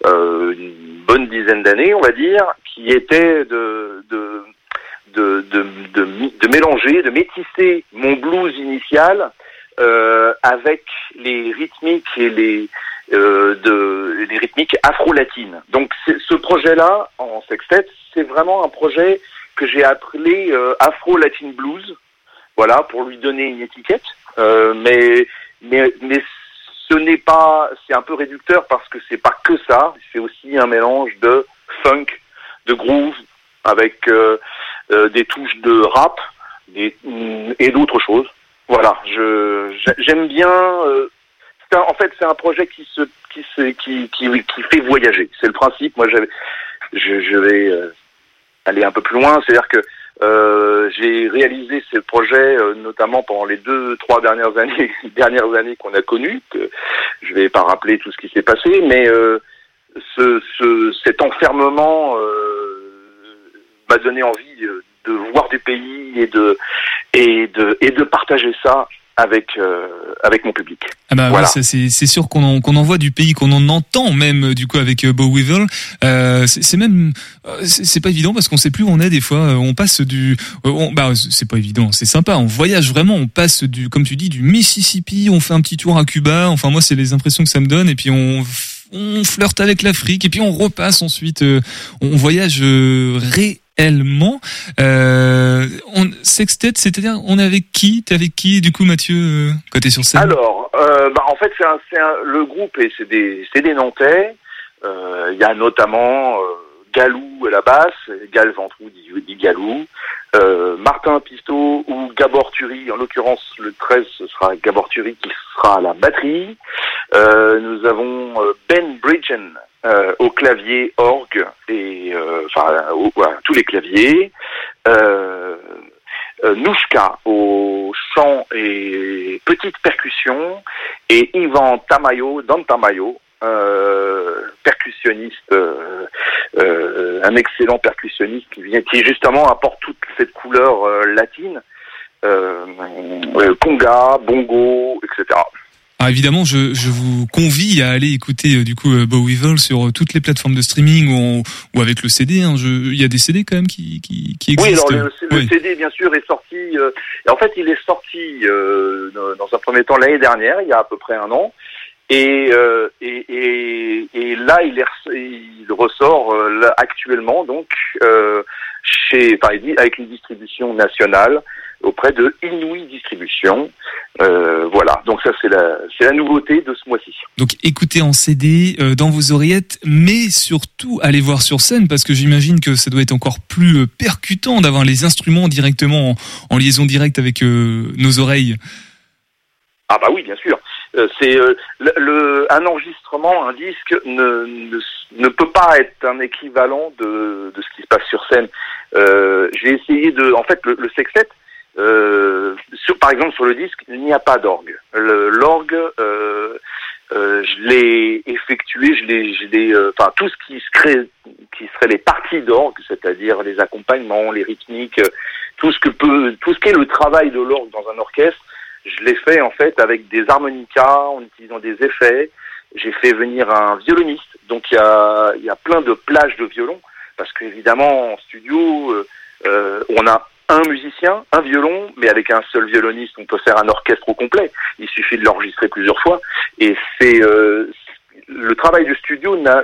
une bonne dizaine d'années, on va dire, qui était de, de, de, de, de, mélanger, de métisser mon blues initial euh, avec les rythmiques et les euh, de les rythmiques afro-latines. Donc ce projet-là en sextet, c'est vraiment un projet que j'ai appelé euh, Afro-Latin Blues. Voilà pour lui donner une étiquette. Euh, mais mais mais ce n'est pas c'est un peu réducteur parce que c'est pas que ça. C'est aussi un mélange de funk, de groove avec euh, euh, des touches de rap des, et d'autres choses. Voilà, je j'ai- j'aime bien. euh, en fait, c'est un projet qui se qui se qui qui, fait voyager. C'est le principe. Moi, je, je vais aller un peu plus loin. C'est-à-dire que euh, j'ai réalisé ce projet euh, notamment pendant les deux trois dernières années dernières années qu'on a connues. Que je vais pas rappeler tout ce qui s'est passé, mais euh, ce, ce cet enfermement euh, m'a donné envie euh, de voir du pays et de et de et de partager ça avec euh, avec mon public. Ah bah Voilà. ça, c'est c'est sûr qu'on en, qu'on en voit du pays, qu'on en entend même euh, du coup avec euh, Bow Weevil. Euh, c'est même euh, c'est pas évident parce qu'on sait plus où on est des fois. On passe du, on, bah c'est pas évident, c'est sympa. On voyage vraiment, on passe du, comme tu dis, du Mississippi, on fait un petit tour à Cuba. Enfin moi c'est les impressions que ça me donne et puis on on flirte avec l'Afrique et puis on repasse ensuite. euh, on voyage euh, réellement. Euh, on, sextet, c'est-à-dire on est avec qui? T'es avec qui? Du coup Mathieu euh, quand t'es sur scène? Alors, euh, bah, en fait, c'est un, un- le groupe et c'est des, des Nantais. Euh, Il y a notamment euh, Galou à la basse, Gal Ventrou dit, dit Galou, euh, Martin Pisto ou Gabor Turi. En l'occurrence, le 13, ce sera Gabor Turi qui sera à la batterie. Euh, nous avons euh, Ben Bridgen euh, au clavier orgue et euh, enfin au- tous les claviers. Euh, euh, Nouchka au chant et petite percussion et Ivan Tamayo, Dan Tamayo, euh, percussionniste, euh, euh, un excellent percussionniste qui vient, qui justement apporte toute cette couleur latine, conga, bongo, etc. Alors évidemment, je, je vous convie à aller écouter euh, du coup euh, Bow Weevil sur euh, toutes les plateformes de streaming ou, en- ou avec le CD. hein. Il y a des CD quand même qui, qui, qui Oui, existent. alors le, le Oui. CD bien sûr est sorti. euh, et en fait, il est sorti euh, dans- un premier temps l'année dernière, il y a à peu près un an. Et, euh, et, et, et là, il, est, res- il ressort là, actuellement donc chez, enfin, avec une distribution nationale auprès de Inouï Distribution. Euh, voilà, donc ça c'est la, c'est la nouveauté de ce mois-ci. Donc écoutez en CD euh, dans vos oreillettes, mais surtout allez voir sur scène parce que j'imagine que ça doit être encore plus euh, percutant d'avoir les instruments directement en, en liaison directe avec euh, nos oreilles. Ah bah oui, bien sûr. C'est le, le- un enregistrement, un disque ne, ne, ne peut pas être un équivalent de, de ce qui se passe sur scène. J'ai essayé de, en fait, le, le sextet, euh, par exemple sur le disque, il n'y a pas d'orgue. L'orgue, euh, euh, je l'ai effectué, je l'ai, je l'ai, euh, enfin tout ce qui se crée, qui serait les parties d'orgue, c'est-à-dire les accompagnements, les rythmiques, euh, tout ce que peut, tout ce qui est le travail de l'orgue dans un orchestre. Je l'ai fait en fait avec des harmonicas, en utilisant des effets. J'ai fait venir un violoniste, donc il y a, y a plein de plages de violon, parce qu'évidemment en studio, on a un musicien, un violon, mais avec un seul violoniste, on peut faire un orchestre au complet. Il suffit de l'enregistrer plusieurs fois, et c'est euh, le travail du studio n'a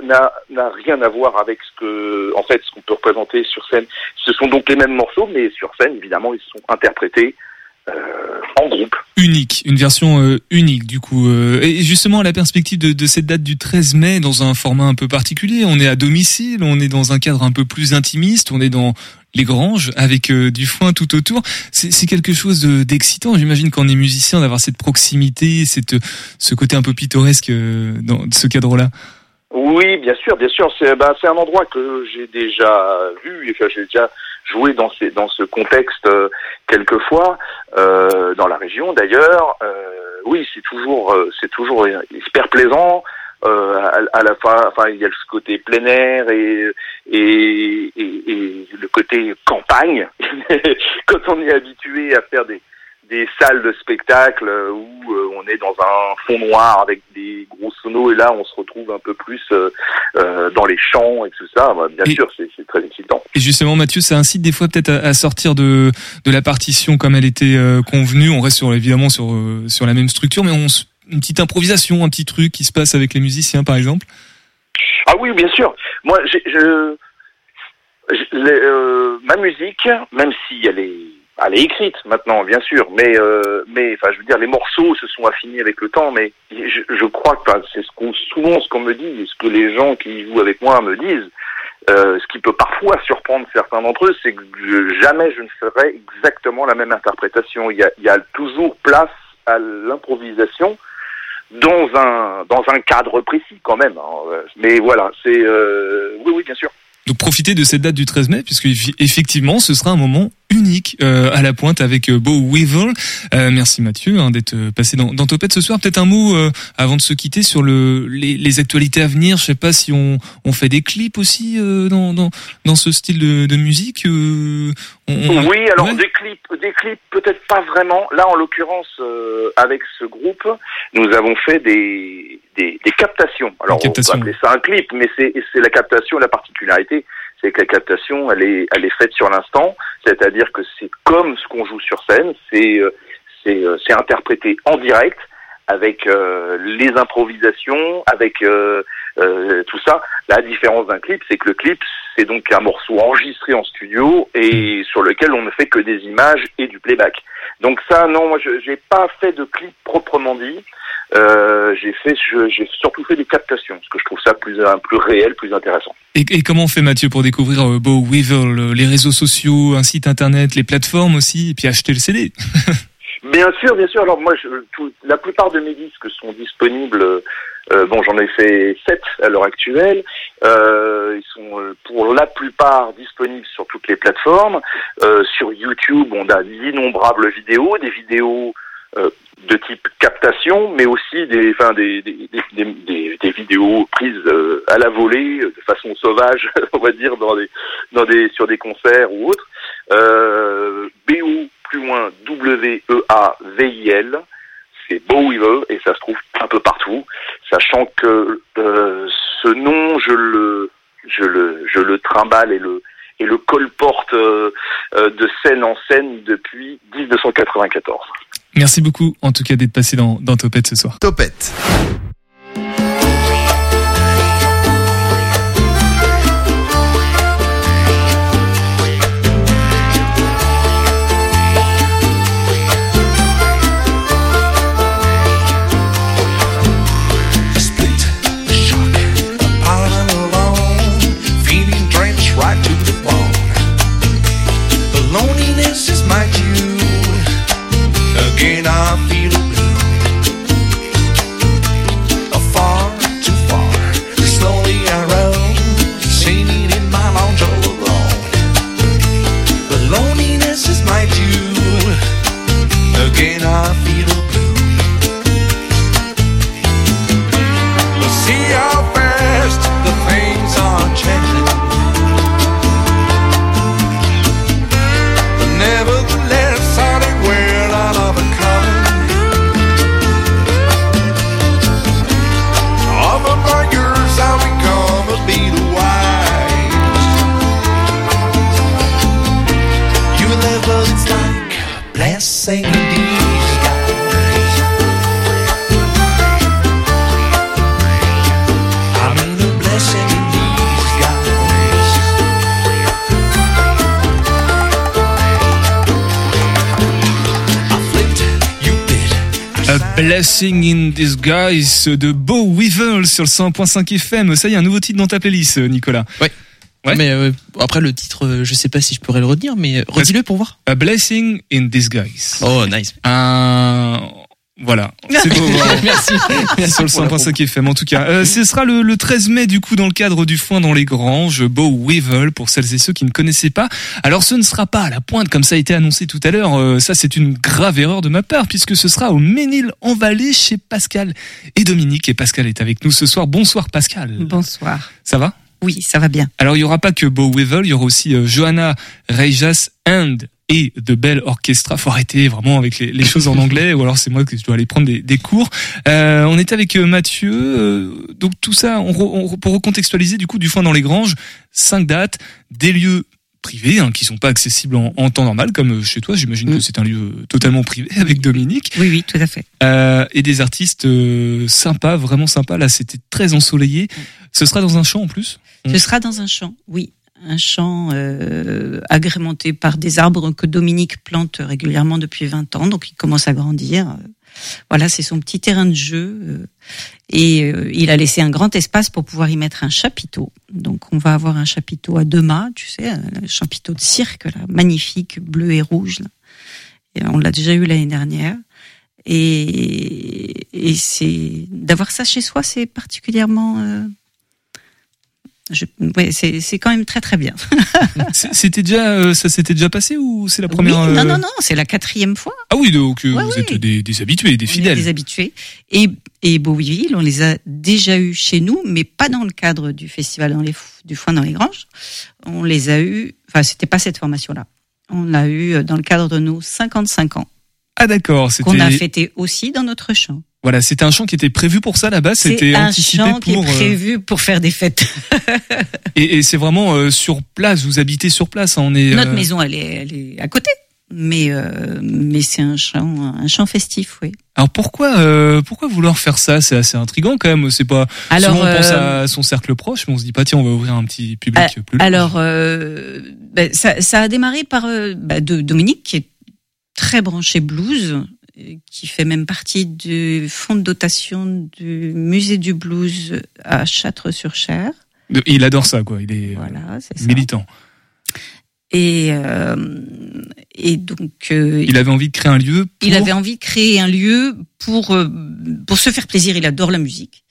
rien à voir avec ce que, en fait, ce qu'on peut représenter sur scène. Ce sont donc les mêmes morceaux, mais sur scène, évidemment, ils sont interprétés euh, en groupe. Unique, une version euh, unique du coup. euh, et justement à la perspective de, de cette date du 13 mai dans un format un peu particulier, on est à domicile, on est dans un cadre un peu plus intimiste, on est dans les granges avec euh, du foin tout autour. C'est quelque chose de- d'excitant. J'imagine quand on est musicien d'avoir cette proximité, cette ce côté un peu pittoresque euh, dans ce cadre-là. Oui, bien sûr, bien sûr. C'est c'est un endroit que j'ai déjà vu, que j'ai déjà joué dans, ces, dans ce contexte euh, quelques fois, euh, dans la région d'ailleurs. Euh, oui, c'est toujours, euh, c'est toujours hyper plaisant. Euh, à, à la fin, enfin, il y a ce côté plein air et, et, et, et le côté campagne. Quand on est habitué à faire des, des salles de spectacle où euh, on est dans un fond noir avec des gros sonos et là on se retrouve un peu plus euh, euh, dans les champs et tout ça. Bah, bien Et- sûr, c'est très excitant. Et justement, Mathieu, ça incite des fois peut-être à, à sortir de, de la partition comme elle était convenue. On reste sur, évidemment sur, sur la même structure, mais on une petite improvisation, un petit truc qui se passe avec les musiciens, par exemple. Ah oui, bien sûr. Moi, je, euh, ma musique, même si elle est, elle est écrite maintenant, bien sûr, mais, euh, mais, enfin, je veux dire, les morceaux se sont affinés avec le temps, mais je, je crois que enfin, c'est ce qu'on, souvent ce qu'on me dit, ce que les gens qui jouent avec moi me disent. euh, ce qui peut parfois surprendre certains d'entre eux, c'est que jamais je ne ferai exactement la même interprétation. Il y a, il y a toujours place à l'improvisation dans un dans un cadre précis quand même. hein. Mais voilà, c'est euh, oui oui bien sûr. Donc profitez de cette date du 13 mai, puisque effectivement, ce sera un moment unique euh, à la pointe avec euh, Beau Weevil. Euh, merci Mathieu hein, d'être euh, passé dans, dans Topette ce soir. Peut-être un mot euh, avant de se quitter sur le, les, les actualités à venir. Je sais pas si on, on fait des clips aussi euh, dans, dans, dans ce style de, de musique. euh, on- on- Oui, alors Ouais. des clips, des clips peut-être pas vraiment. Là, en l'occurrence, euh, avec ce groupe, nous avons fait des des, des captations. Alors captations. on peut appeler ça un clip, mais c'est la captation. La particularité, c'est que la captation, elle est elle est faite sur l'instant, c'est-à-dire que c'est comme ce qu'on joue sur scène. C'est euh, euh, c'est interprété en direct avec euh, les improvisations, avec tout ça. La différence d'un clip, c'est que le clip, c'est donc un morceau enregistré en studio et sur lequel on ne fait que des images et du playback. Donc ça, non, moi, je j'ai pas fait de clip proprement dit. Euh, j'ai fait, j'ai surtout fait des captations, parce que je trouve ça plus un plus réel, plus intéressant. Et, et comment on fait Mathieu pour découvrir euh, Beau euh, les réseaux sociaux, un site internet, les plateformes aussi, et puis acheter le CD Bien sûr, bien sûr. Alors moi, je, tout- la plupart de mes disques sont disponibles. Euh, bon, j'en ai fait sept à l'heure actuelle. Euh, ils sont euh, pour la plupart disponibles sur toutes les plateformes. Euh, sur YouTube, on a d'innombrables vidéos, des vidéos euh, de type captation, mais aussi des, enfin, des, des, des, des- vidéos prises à la volée, de façon sauvage, on va dire, dans des, dans des, sur des concerts ou autres. Euh, BO plus loin W-E-A-V-I-L. C'est Bowevil et ça se trouve un peu partout, sachant que euh, ce nom, je le, je le, je le trimballe et le, et le colporte euh, euh, de scène en scène depuis 1994. Merci beaucoup en tout cas d'être passé dans, dans Topette ce soir. Topette. Blessing in Disguise de Beau Weevil sur le 100.5 FM. Ça y est, un nouveau titre dans ta playlist, Nicolas. Ouais. Ouais. Mais euh, après le titre, euh, je sais pas si je pourrais le retenir, mais euh, redis-le pour voir. A Blessing in Disguise. Oh, nice. Un... Voilà. C'est beau. voilà. Merci. sur le 100.5 FM en tout cas. Euh, ce sera le, le 13 mai du coup dans le cadre du foin dans les granges, Beau Weevil pour celles et ceux qui ne connaissaient pas. Alors ce ne sera pas à la pointe comme ça a été annoncé tout à l'heure. Euh, ça c'est une grave erreur de ma part puisque ce sera au Ménil en Vallée chez Pascal et Dominique et Pascal est avec nous ce soir. Bonsoir Pascal. Bonsoir. Ça va? Oui, ça va bien. Alors il y aura pas que Bo Weevil, il y aura aussi euh, Johanna Reijas and et The Bell Orchestra. Faut arrêter vraiment avec les, les choses en anglais, ou alors c'est moi que je dois aller prendre des, des cours. Euh, on était avec euh, Mathieu, euh, donc tout ça, on, on pour recontextualiser du coup du foin dans les granges, cinq dates, des lieux privés hein, qui sont pas accessibles en, en temps normal comme euh, chez toi. J'imagine que c'est un lieu totalement privé avec Dominique. Oui, oui, tout à fait. Euh, et des artistes euh, sympas, vraiment sympas. Là, c'était très ensoleillé. Ce sera dans un champ en plus? Ce sera dans un champ, oui. Un champ euh, agrémenté par des arbres que Dominique plante régulièrement depuis 20 ans, donc il commence à grandir. Euh, Voilà, c'est son petit terrain de jeu. euh, Et euh, il a laissé un grand espace pour pouvoir y mettre un chapiteau. Donc on va avoir un chapiteau à deux mâts, tu sais, un chapiteau de cirque, là, magnifique, bleu et rouge. là. Et on l'a déjà eu l'année dernière. Et, et c'est d'avoir ça chez soi, c'est particulièrement. euh, je, ouais, c'est c'est quand même très très bien. C'était déjà, euh, ça s'était déjà passé ou c'est la première Oui, non euh, non non, c'est la quatrième fois. Ah oui, donc euh, Ouais, vous oui. êtes des, des habitués, des On est fidèles. des habitués. Et, et Beauville, on les a déjà eus chez nous, mais pas dans le cadre du festival dans les, du foin dans les granges. On les a eus, enfin, c'était pas cette formation-là. On l'a eu euh, dans le cadre de nos 55 ans, Ah d'accord, c'était. qu'on a fêté aussi dans notre champ. Voilà, c'était un chant qui était prévu pour ça à la base. C'était un anticipé champ qui est pour. euh, prévu pour faire des fêtes. et et c'est vraiment euh, sur place. Vous habitez sur place. hein, On est. Notre euh, maison, elle est, elle est à côté. Mais, euh, mais c'est un champ, un champ festif, oui. Alors pourquoi, euh, pourquoi vouloir faire ça? C'est assez intrigant quand même. C'est pas. Alors, souvent on pense à son cercle proche, mais on se dit pas tiens, on va ouvrir un petit public Ah, plus large. Alors, euh, ben, ça, ça a démarré par de Dominique, qui est très branché blues, qui fait même partie du fonds de dotation du musée du blues à Châtres-sur-Cher. Il adore ça, quoi. Il est euh, ça. militant. Et, euh, et donc, euh, Il avait envie de créer un lieu. Pour... il avait envie de créer un lieu pour euh, pour se faire plaisir. Il adore la musique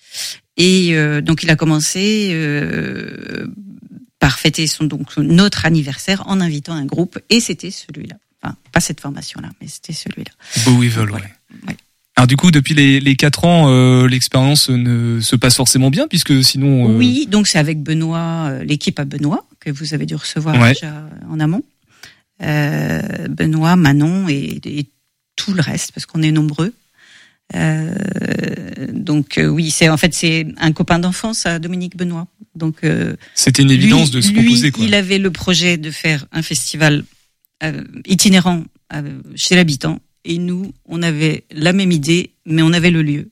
et donc il a commencé par fêter son donc notre anniversaire en invitant un groupe et c'était celui-là. Enfin, pas cette formation-là, mais c'était celui-là. Beau Weevil, ouais. Alors du coup, depuis les, les 4 ans, euh, l'expérience ne se passe forcément bien, puisque sinon... euh, Oui, donc c'est avec Benoît, euh, l'équipe à Benoît que vous avez dû recevoir Ouais. déjà en amont. Benoît, Manon et, et tout le reste parce qu'on est nombreux. Donc oui, c'est en fait c'est un copain d'enfance à Dominique Benoît. Donc C'était une évidence de se lui, proposer, quoi. Il avait le projet de faire un festival euh, itinérant euh, chez l'habitant et nous, on avait la même idée, mais on avait le lieu.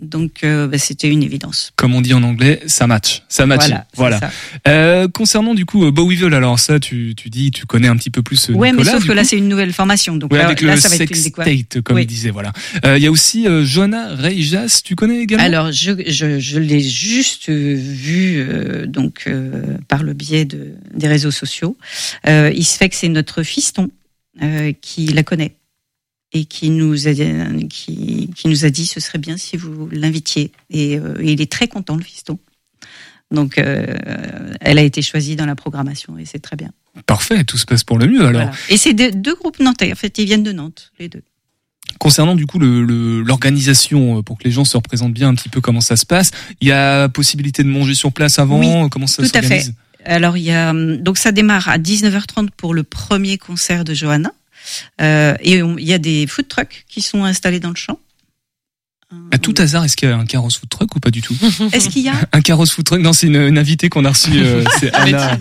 Donc euh, bah, c'était une évidence. Comme on dit en anglais, ça match. Ça match. Voilà, Voilà. c'est ça. Euh, concernant du coup euh, Bo Weevil, alors ça, tu, tu dis, tu connais un petit peu plus euh, Ouais, mais sauf que là c'est une nouvelle formation, donc Ouais, là, avec là, le ça va être une state, comme Oui. il disait, voilà. Euh, Il y a aussi euh, Johanna Reijas, tu connais également? Alors je, je, je l'ai juste vu euh, donc euh, par le biais de, des réseaux sociaux. Euh, il se fait que c'est notre fiston euh, qui la connaît et qui nous a qui, qui nous a dit ce serait bien si vous l'invitiez et euh, il est très content le fiston. Donc euh, elle a été choisie dans la programmation et c'est très bien. Parfait, tout se passe pour le mieux alors. Voilà. Et c'est deux, deux groupes nantais. En fait, ils viennent de Nantes les deux. Concernant du coup le- le- l'organisation, euh, pour que les gens se représentent bien un petit peu comment ça se passe, il y a possibilité de manger sur place avant, Oui, comment ça Tout à fait. s'organise? Alors il y a donc ça démarre à 19h30 pour le premier concert de Johanna. Euh, et on- il y a des food trucks qui sont installés dans le champ. À tout hasard, est-ce qu'il y a un carrosse food truck ou pas du tout Est-ce qu'il y a Un carrosse food truck Non, c'est une, une invitée qu'on a reçue. euh, c'est Anna.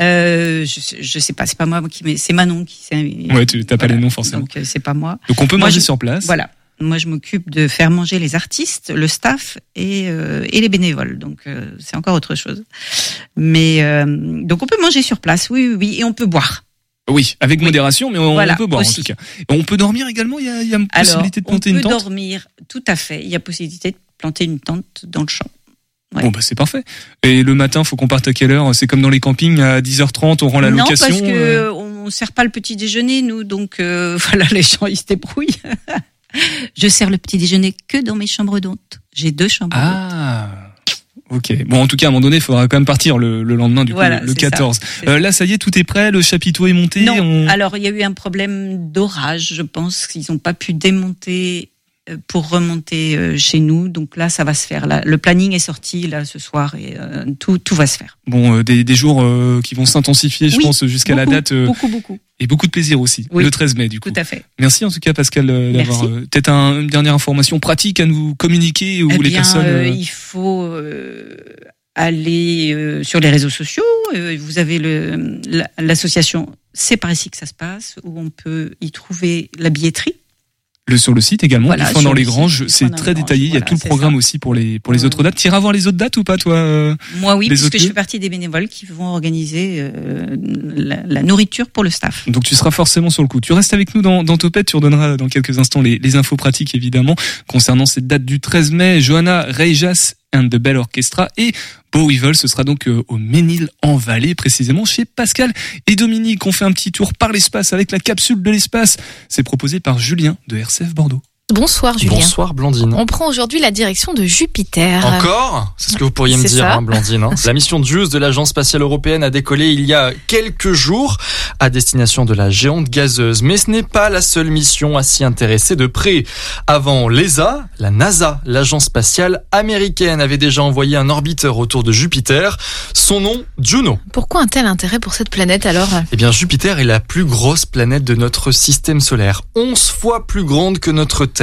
euh, je, sais- je sais pas, c'est pas moi qui c'est Manon qui s'est. Ouais, tu t'as pas les noms forcément. Donc euh, c'est pas moi. Donc on peut Moi, manger je- sur place. Voilà. Moi, je m'occupe de faire manger les artistes, le staff et, euh, et les bénévoles. Donc, euh, c'est encore autre chose. Mais euh, donc, on peut manger sur place, oui, oui, oui, et on peut boire. Oui, avec modération, mais on, Voilà, on peut boire aussi. en tout cas. On peut dormir également. Il y a, il y a une Alors, possibilité de planter on une peut tente. dormir, tout à fait. Il y a possibilité de planter une tente dans le champ. Ouais. Bon bah c'est parfait. Et le matin, faut qu'on parte à quelle heure? C'est comme dans les campings à 10h30, on rend la non, location. parce que euh, on sert pas le petit déjeuner, nous, donc euh, voilà, les gens ils se débrouillent. je sers le petit déjeuner que dans mes chambres d'hôtes. J'ai deux chambres d'hôtes. Ok. Bon, en tout cas, à un moment donné, il faudra quand même partir le, le lendemain, du coup, Voilà, le, le c'est ça, 14. c'est Euh, là, ça y est, tout est prêt, le chapiteau est monté. Non, on- alors il y a eu un problème d'orage, je pense qu'ils n'ont pas pu démonter pour remonter euh, chez nous. Donc là, ça va se faire. Là, le planning est sorti là ce soir et euh, tout, tout va se faire. Bon, euh, des, des jours euh, qui vont s'intensifier, je Oui, pense, jusqu'à la date. euh, beaucoup, beaucoup. Et beaucoup de plaisir aussi. Oui. Le 13 mai, du coup. Tout à fait. Merci en tout cas, Pascal, euh, d'avoir euh, peut-être un- une dernière information pratique à nous communiquer ou Eh les bien, personnes. euh, euh, il faut euh, aller euh, sur les réseaux sociaux. Euh, vous avez l'association C'est par ici que ça se passe, où on peut y trouver la billetterie. Le sur le site également, Voilà, dans le les granges, c'est très détaillé. Il y a tout le programme ça. aussi pour les pour les autres dates. Tu iras voir les autres dates ou pas, toi euh, Moi, oui, les puisque autres je fais partie des bénévoles qui vont organiser euh, la, la nourriture pour le staff. Donc tu seras forcément sur le coup. Tu restes avec nous dans, dans Topette, tu redonneras dans quelques instants les, les infos pratiques évidemment concernant cette date du 13 mai. Johanna Reijas and the Bell Orchestra et Bo Weevil, ce sera donc euh, au Ménil en Vallée, précisément chez Pascal et Dominique. On fait un petit tour par l'espace avec la capsule de l'espace. C'est proposé par Julien de RCF Bordeaux. Bonsoir Julien. Bonsoir Blandine. On prend aujourd'hui la direction de Jupiter. Encore C'est ce que vous pourriez me dire, hein, Blandine. hein. La mission JUICE de l'Agence spatiale européenne a décollé il y a quelques jours à destination de la géante gazeuse. Mais ce n'est pas la seule mission à s'y intéresser de près. Avant l'ESA, la NASA, l'Agence spatiale américaine, avait déjà envoyé un orbiteur autour de Jupiter. Son nom, Juno. Pourquoi un tel intérêt pour cette planète alors? Eh bien, Jupiter est la plus grosse planète de notre système solaire, 11 fois plus grande que notre Terre.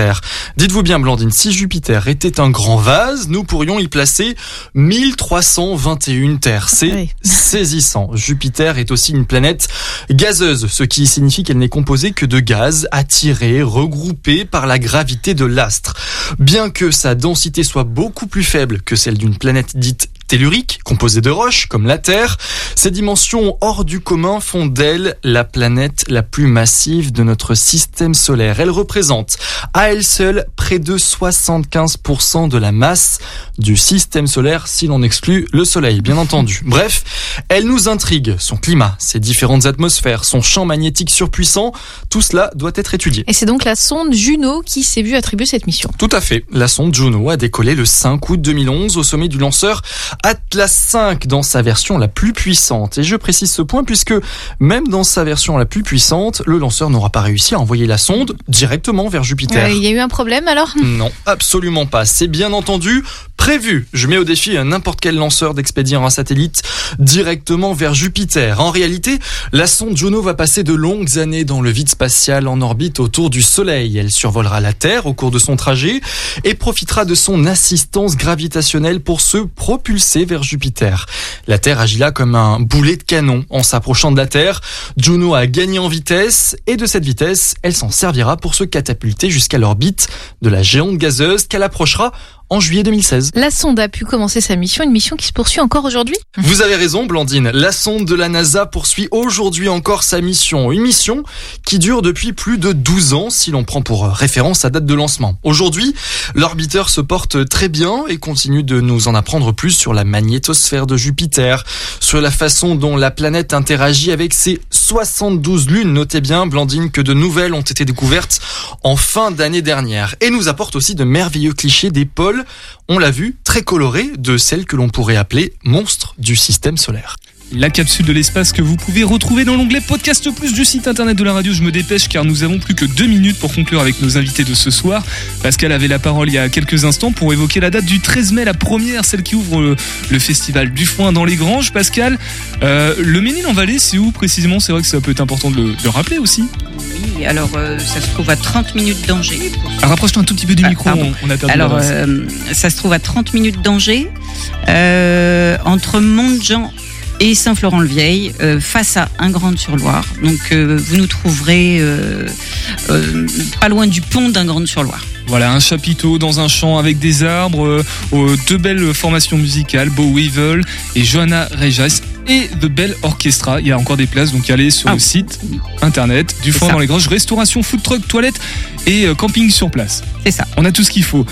Dites-vous bien, Blandine, si Jupiter était un grand vase, nous pourrions y placer 1321 terres. C'est saisissant. Jupiter est aussi une planète gazeuse, ce qui signifie qu'elle n'est composée que de gaz attirés, regroupés par la gravité de l'astre. Bien que sa densité soit beaucoup plus faible que celle d'une planète dite tellurique, composée de roches, comme la Terre, ces dimensions hors du commun font d'elle la planète la plus massive de notre système solaire. Elle représente à elle seule près de 75% de la masse du système solaire si l'on exclut le Soleil, bien entendu. Bref, elle nous intrigue. Son climat, ses différentes atmosphères, son champ magnétique surpuissant, tout cela doit être étudié. Et c'est donc la sonde Juno qui s'est vue attribuer cette mission. Tout à fait. La sonde Juno a décollé le 5 août 2011 au sommet du lanceur Atlas 5 dans sa version la plus puissante. Et je précise ce point puisque même dans sa version la plus puissante, le lanceur n'aura pas réussi à envoyer la sonde directement vers Jupiter. Euh, Il y a eu un problème alors? Non, absolument pas. C'est bien entendu prévu. Je mets au défi à n'importe quel lanceur d'expédier un satellite directement vers Jupiter. En réalité, la sonde Juno va passer de longues années dans le vide spatial en orbite autour du Soleil. Elle survolera la Terre au cours de son trajet et profitera de son assistance gravitationnelle pour se propulser vers Jupiter. La Terre agit là comme un boulet de canon. En s'approchant de la Terre, Juno a gagné en vitesse et de cette vitesse, elle s'en servira pour se catapulter jusqu'à l'orbite de la géante gazeuse qu'elle approchera en juillet 2016. La sonde a pu commencer sa mission, une mission qui se poursuit encore aujourd'hui Vous avez raison, Blandine. La sonde de la NASA poursuit aujourd'hui encore sa mission. Une mission qui dure depuis plus de 12 ans si l'on prend pour référence sa date de lancement. Aujourd'hui, l'orbiteur se porte très bien et continue de nous en apprendre plus sur la magnétosphère de Jupiter, sur la façon dont la planète interagit avec ses 72 lunes. Notez bien, Blandine, que de nouvelles ont été découvertes en fin d'année dernière et nous apporte aussi de merveilleux clichés des pôles, on l'a vu, très colorés de celles que l'on pourrait appeler monstres du système solaire. La capsule de l'espace que vous pouvez retrouver dans l'onglet Podcast Plus du site internet de la radio. Je me dépêche car nous avons plus que deux minutes pour conclure avec nos invités de ce soir. Pascal avait la parole il y a quelques instants pour évoquer la date du 13 mai, la première, celle qui ouvre le, le festival du foin dans les Granges. Pascal, euh, le Ménil en Vallée, c'est où précisément? C'est vrai que ça peut être important de le, de le rappeler aussi. Oui, alors euh, ça se trouve à 30 minutes d'Angers. Ah, Rapproche-toi un tout petit peu du Ah, micro, on, on a perdu Alors, euh, ça se trouve à 30 minutes d'Angers, entre Montjean et Saint-Florent-le-Vieil, euh, face à Ingrande-sur-Loire. Donc, euh, vous nous trouverez euh, pas loin du pont d'Ingrande-sur-Loire. Voilà, un chapiteau dans un champ avec des arbres, deux belles formations musicales, Bo Weevil et Johanna Rejas et The Bell Orchestra. Il y a encore des places, donc allez sur Ah. le site internet du foin ça. dans les granges, restauration, food truck, toilettes et camping sur place. C'est ça. On a tout ce qu'il faut.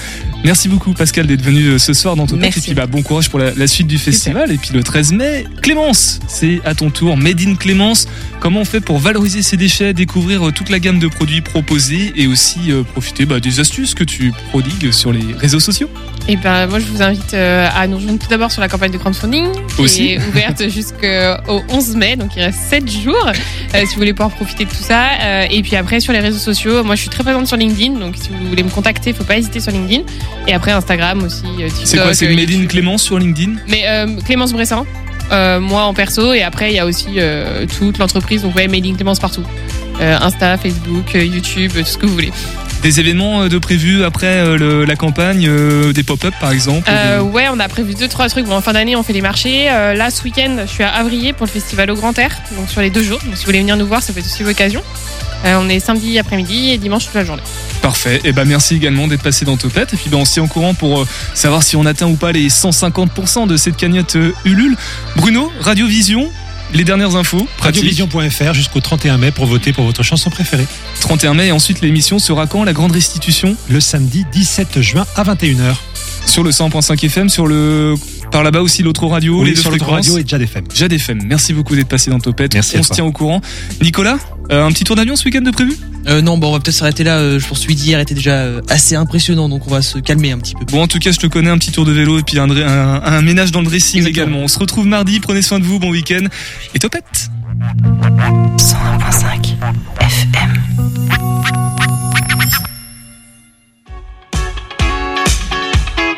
Merci beaucoup Pascal d'être venu euh, ce soir dans ton. Et puis bah, bon courage pour la, la suite du festival. Et puis le 13 mai, Clémence, c'est à ton tour. Made in Clémence. Comment on fait pour valoriser ses déchets, découvrir euh, toute la gamme de produits proposés et aussi euh, profiter bah, des astuces que tu prodigues sur les réseaux sociaux? Et ben moi je vous invite à nous rejoindre tout d'abord sur la campagne de crowdfunding qui Aussi. est ouverte jusqu'au 11 mai, donc il reste 7 jours euh, si vous voulez pouvoir profiter de tout ça. Euh, et puis après sur les réseaux sociaux, moi je suis très présente sur LinkedIn, donc si vous voulez me contacter, faut pas hésiter sur LinkedIn. Et après Instagram aussi, euh, TikTok. C'est quoi C'est euh, Made in Clémence sur LinkedIn Mais euh, Clémence Bressan, euh, moi en perso, et après il y a aussi toute l'entreprise, donc ouais, Made in Clémence partout. Insta, Facebook, YouTube, tout ce que vous voulez. Des événements euh, de prévus après euh, le- la campagne, euh, des pop-up par exemple des- ouais, on a prévu deux trois trucs. Bon, en fin d'année, on fait les marchés. Là, ce week-end, je suis à Avrier pour le festival au Grand Air, donc sur les deux jours. Donc, si vous voulez venir nous voir, ça peut être aussi l'occasion. On est samedi après-midi et dimanche toute la journée. Parfait. Et ben merci également d'être passé dans Topette. Et puis ben on tient au courant pour savoir si on atteint ou pas les 150% de cette cagnotte Ulule. Bruno, Radiovision, les dernières infos. Radiovision.fr jusqu'au 31 mai pour voter pour votre chanson préférée. 31 mai et ensuite l'émission sera quand la grande restitution? Le samedi 17 juin à 21h. Sur le 100.5 FM, sur le par là-bas aussi l'autre radio, Oui, les deux sur l'autre radio et Jad FM. Jade FM. Merci beaucoup d'être passé dans Topette. Merci on à se toi. tient au courant. Nicolas, euh, un petit tour d'avion ce week-end de prévu? Euh, non, bon, on va peut-être s'arrêter là. Euh, Je pense que celui d'hier était déjà euh, assez impressionnant, donc on va se calmer un petit peu. Bon, en tout cas, je te connais un petit tour de vélo et puis un, dre- un, un ménage dans le dressing Exactement. également. On se retrouve mardi. Prenez soin de vous. Bon week-end et Topette? 101.5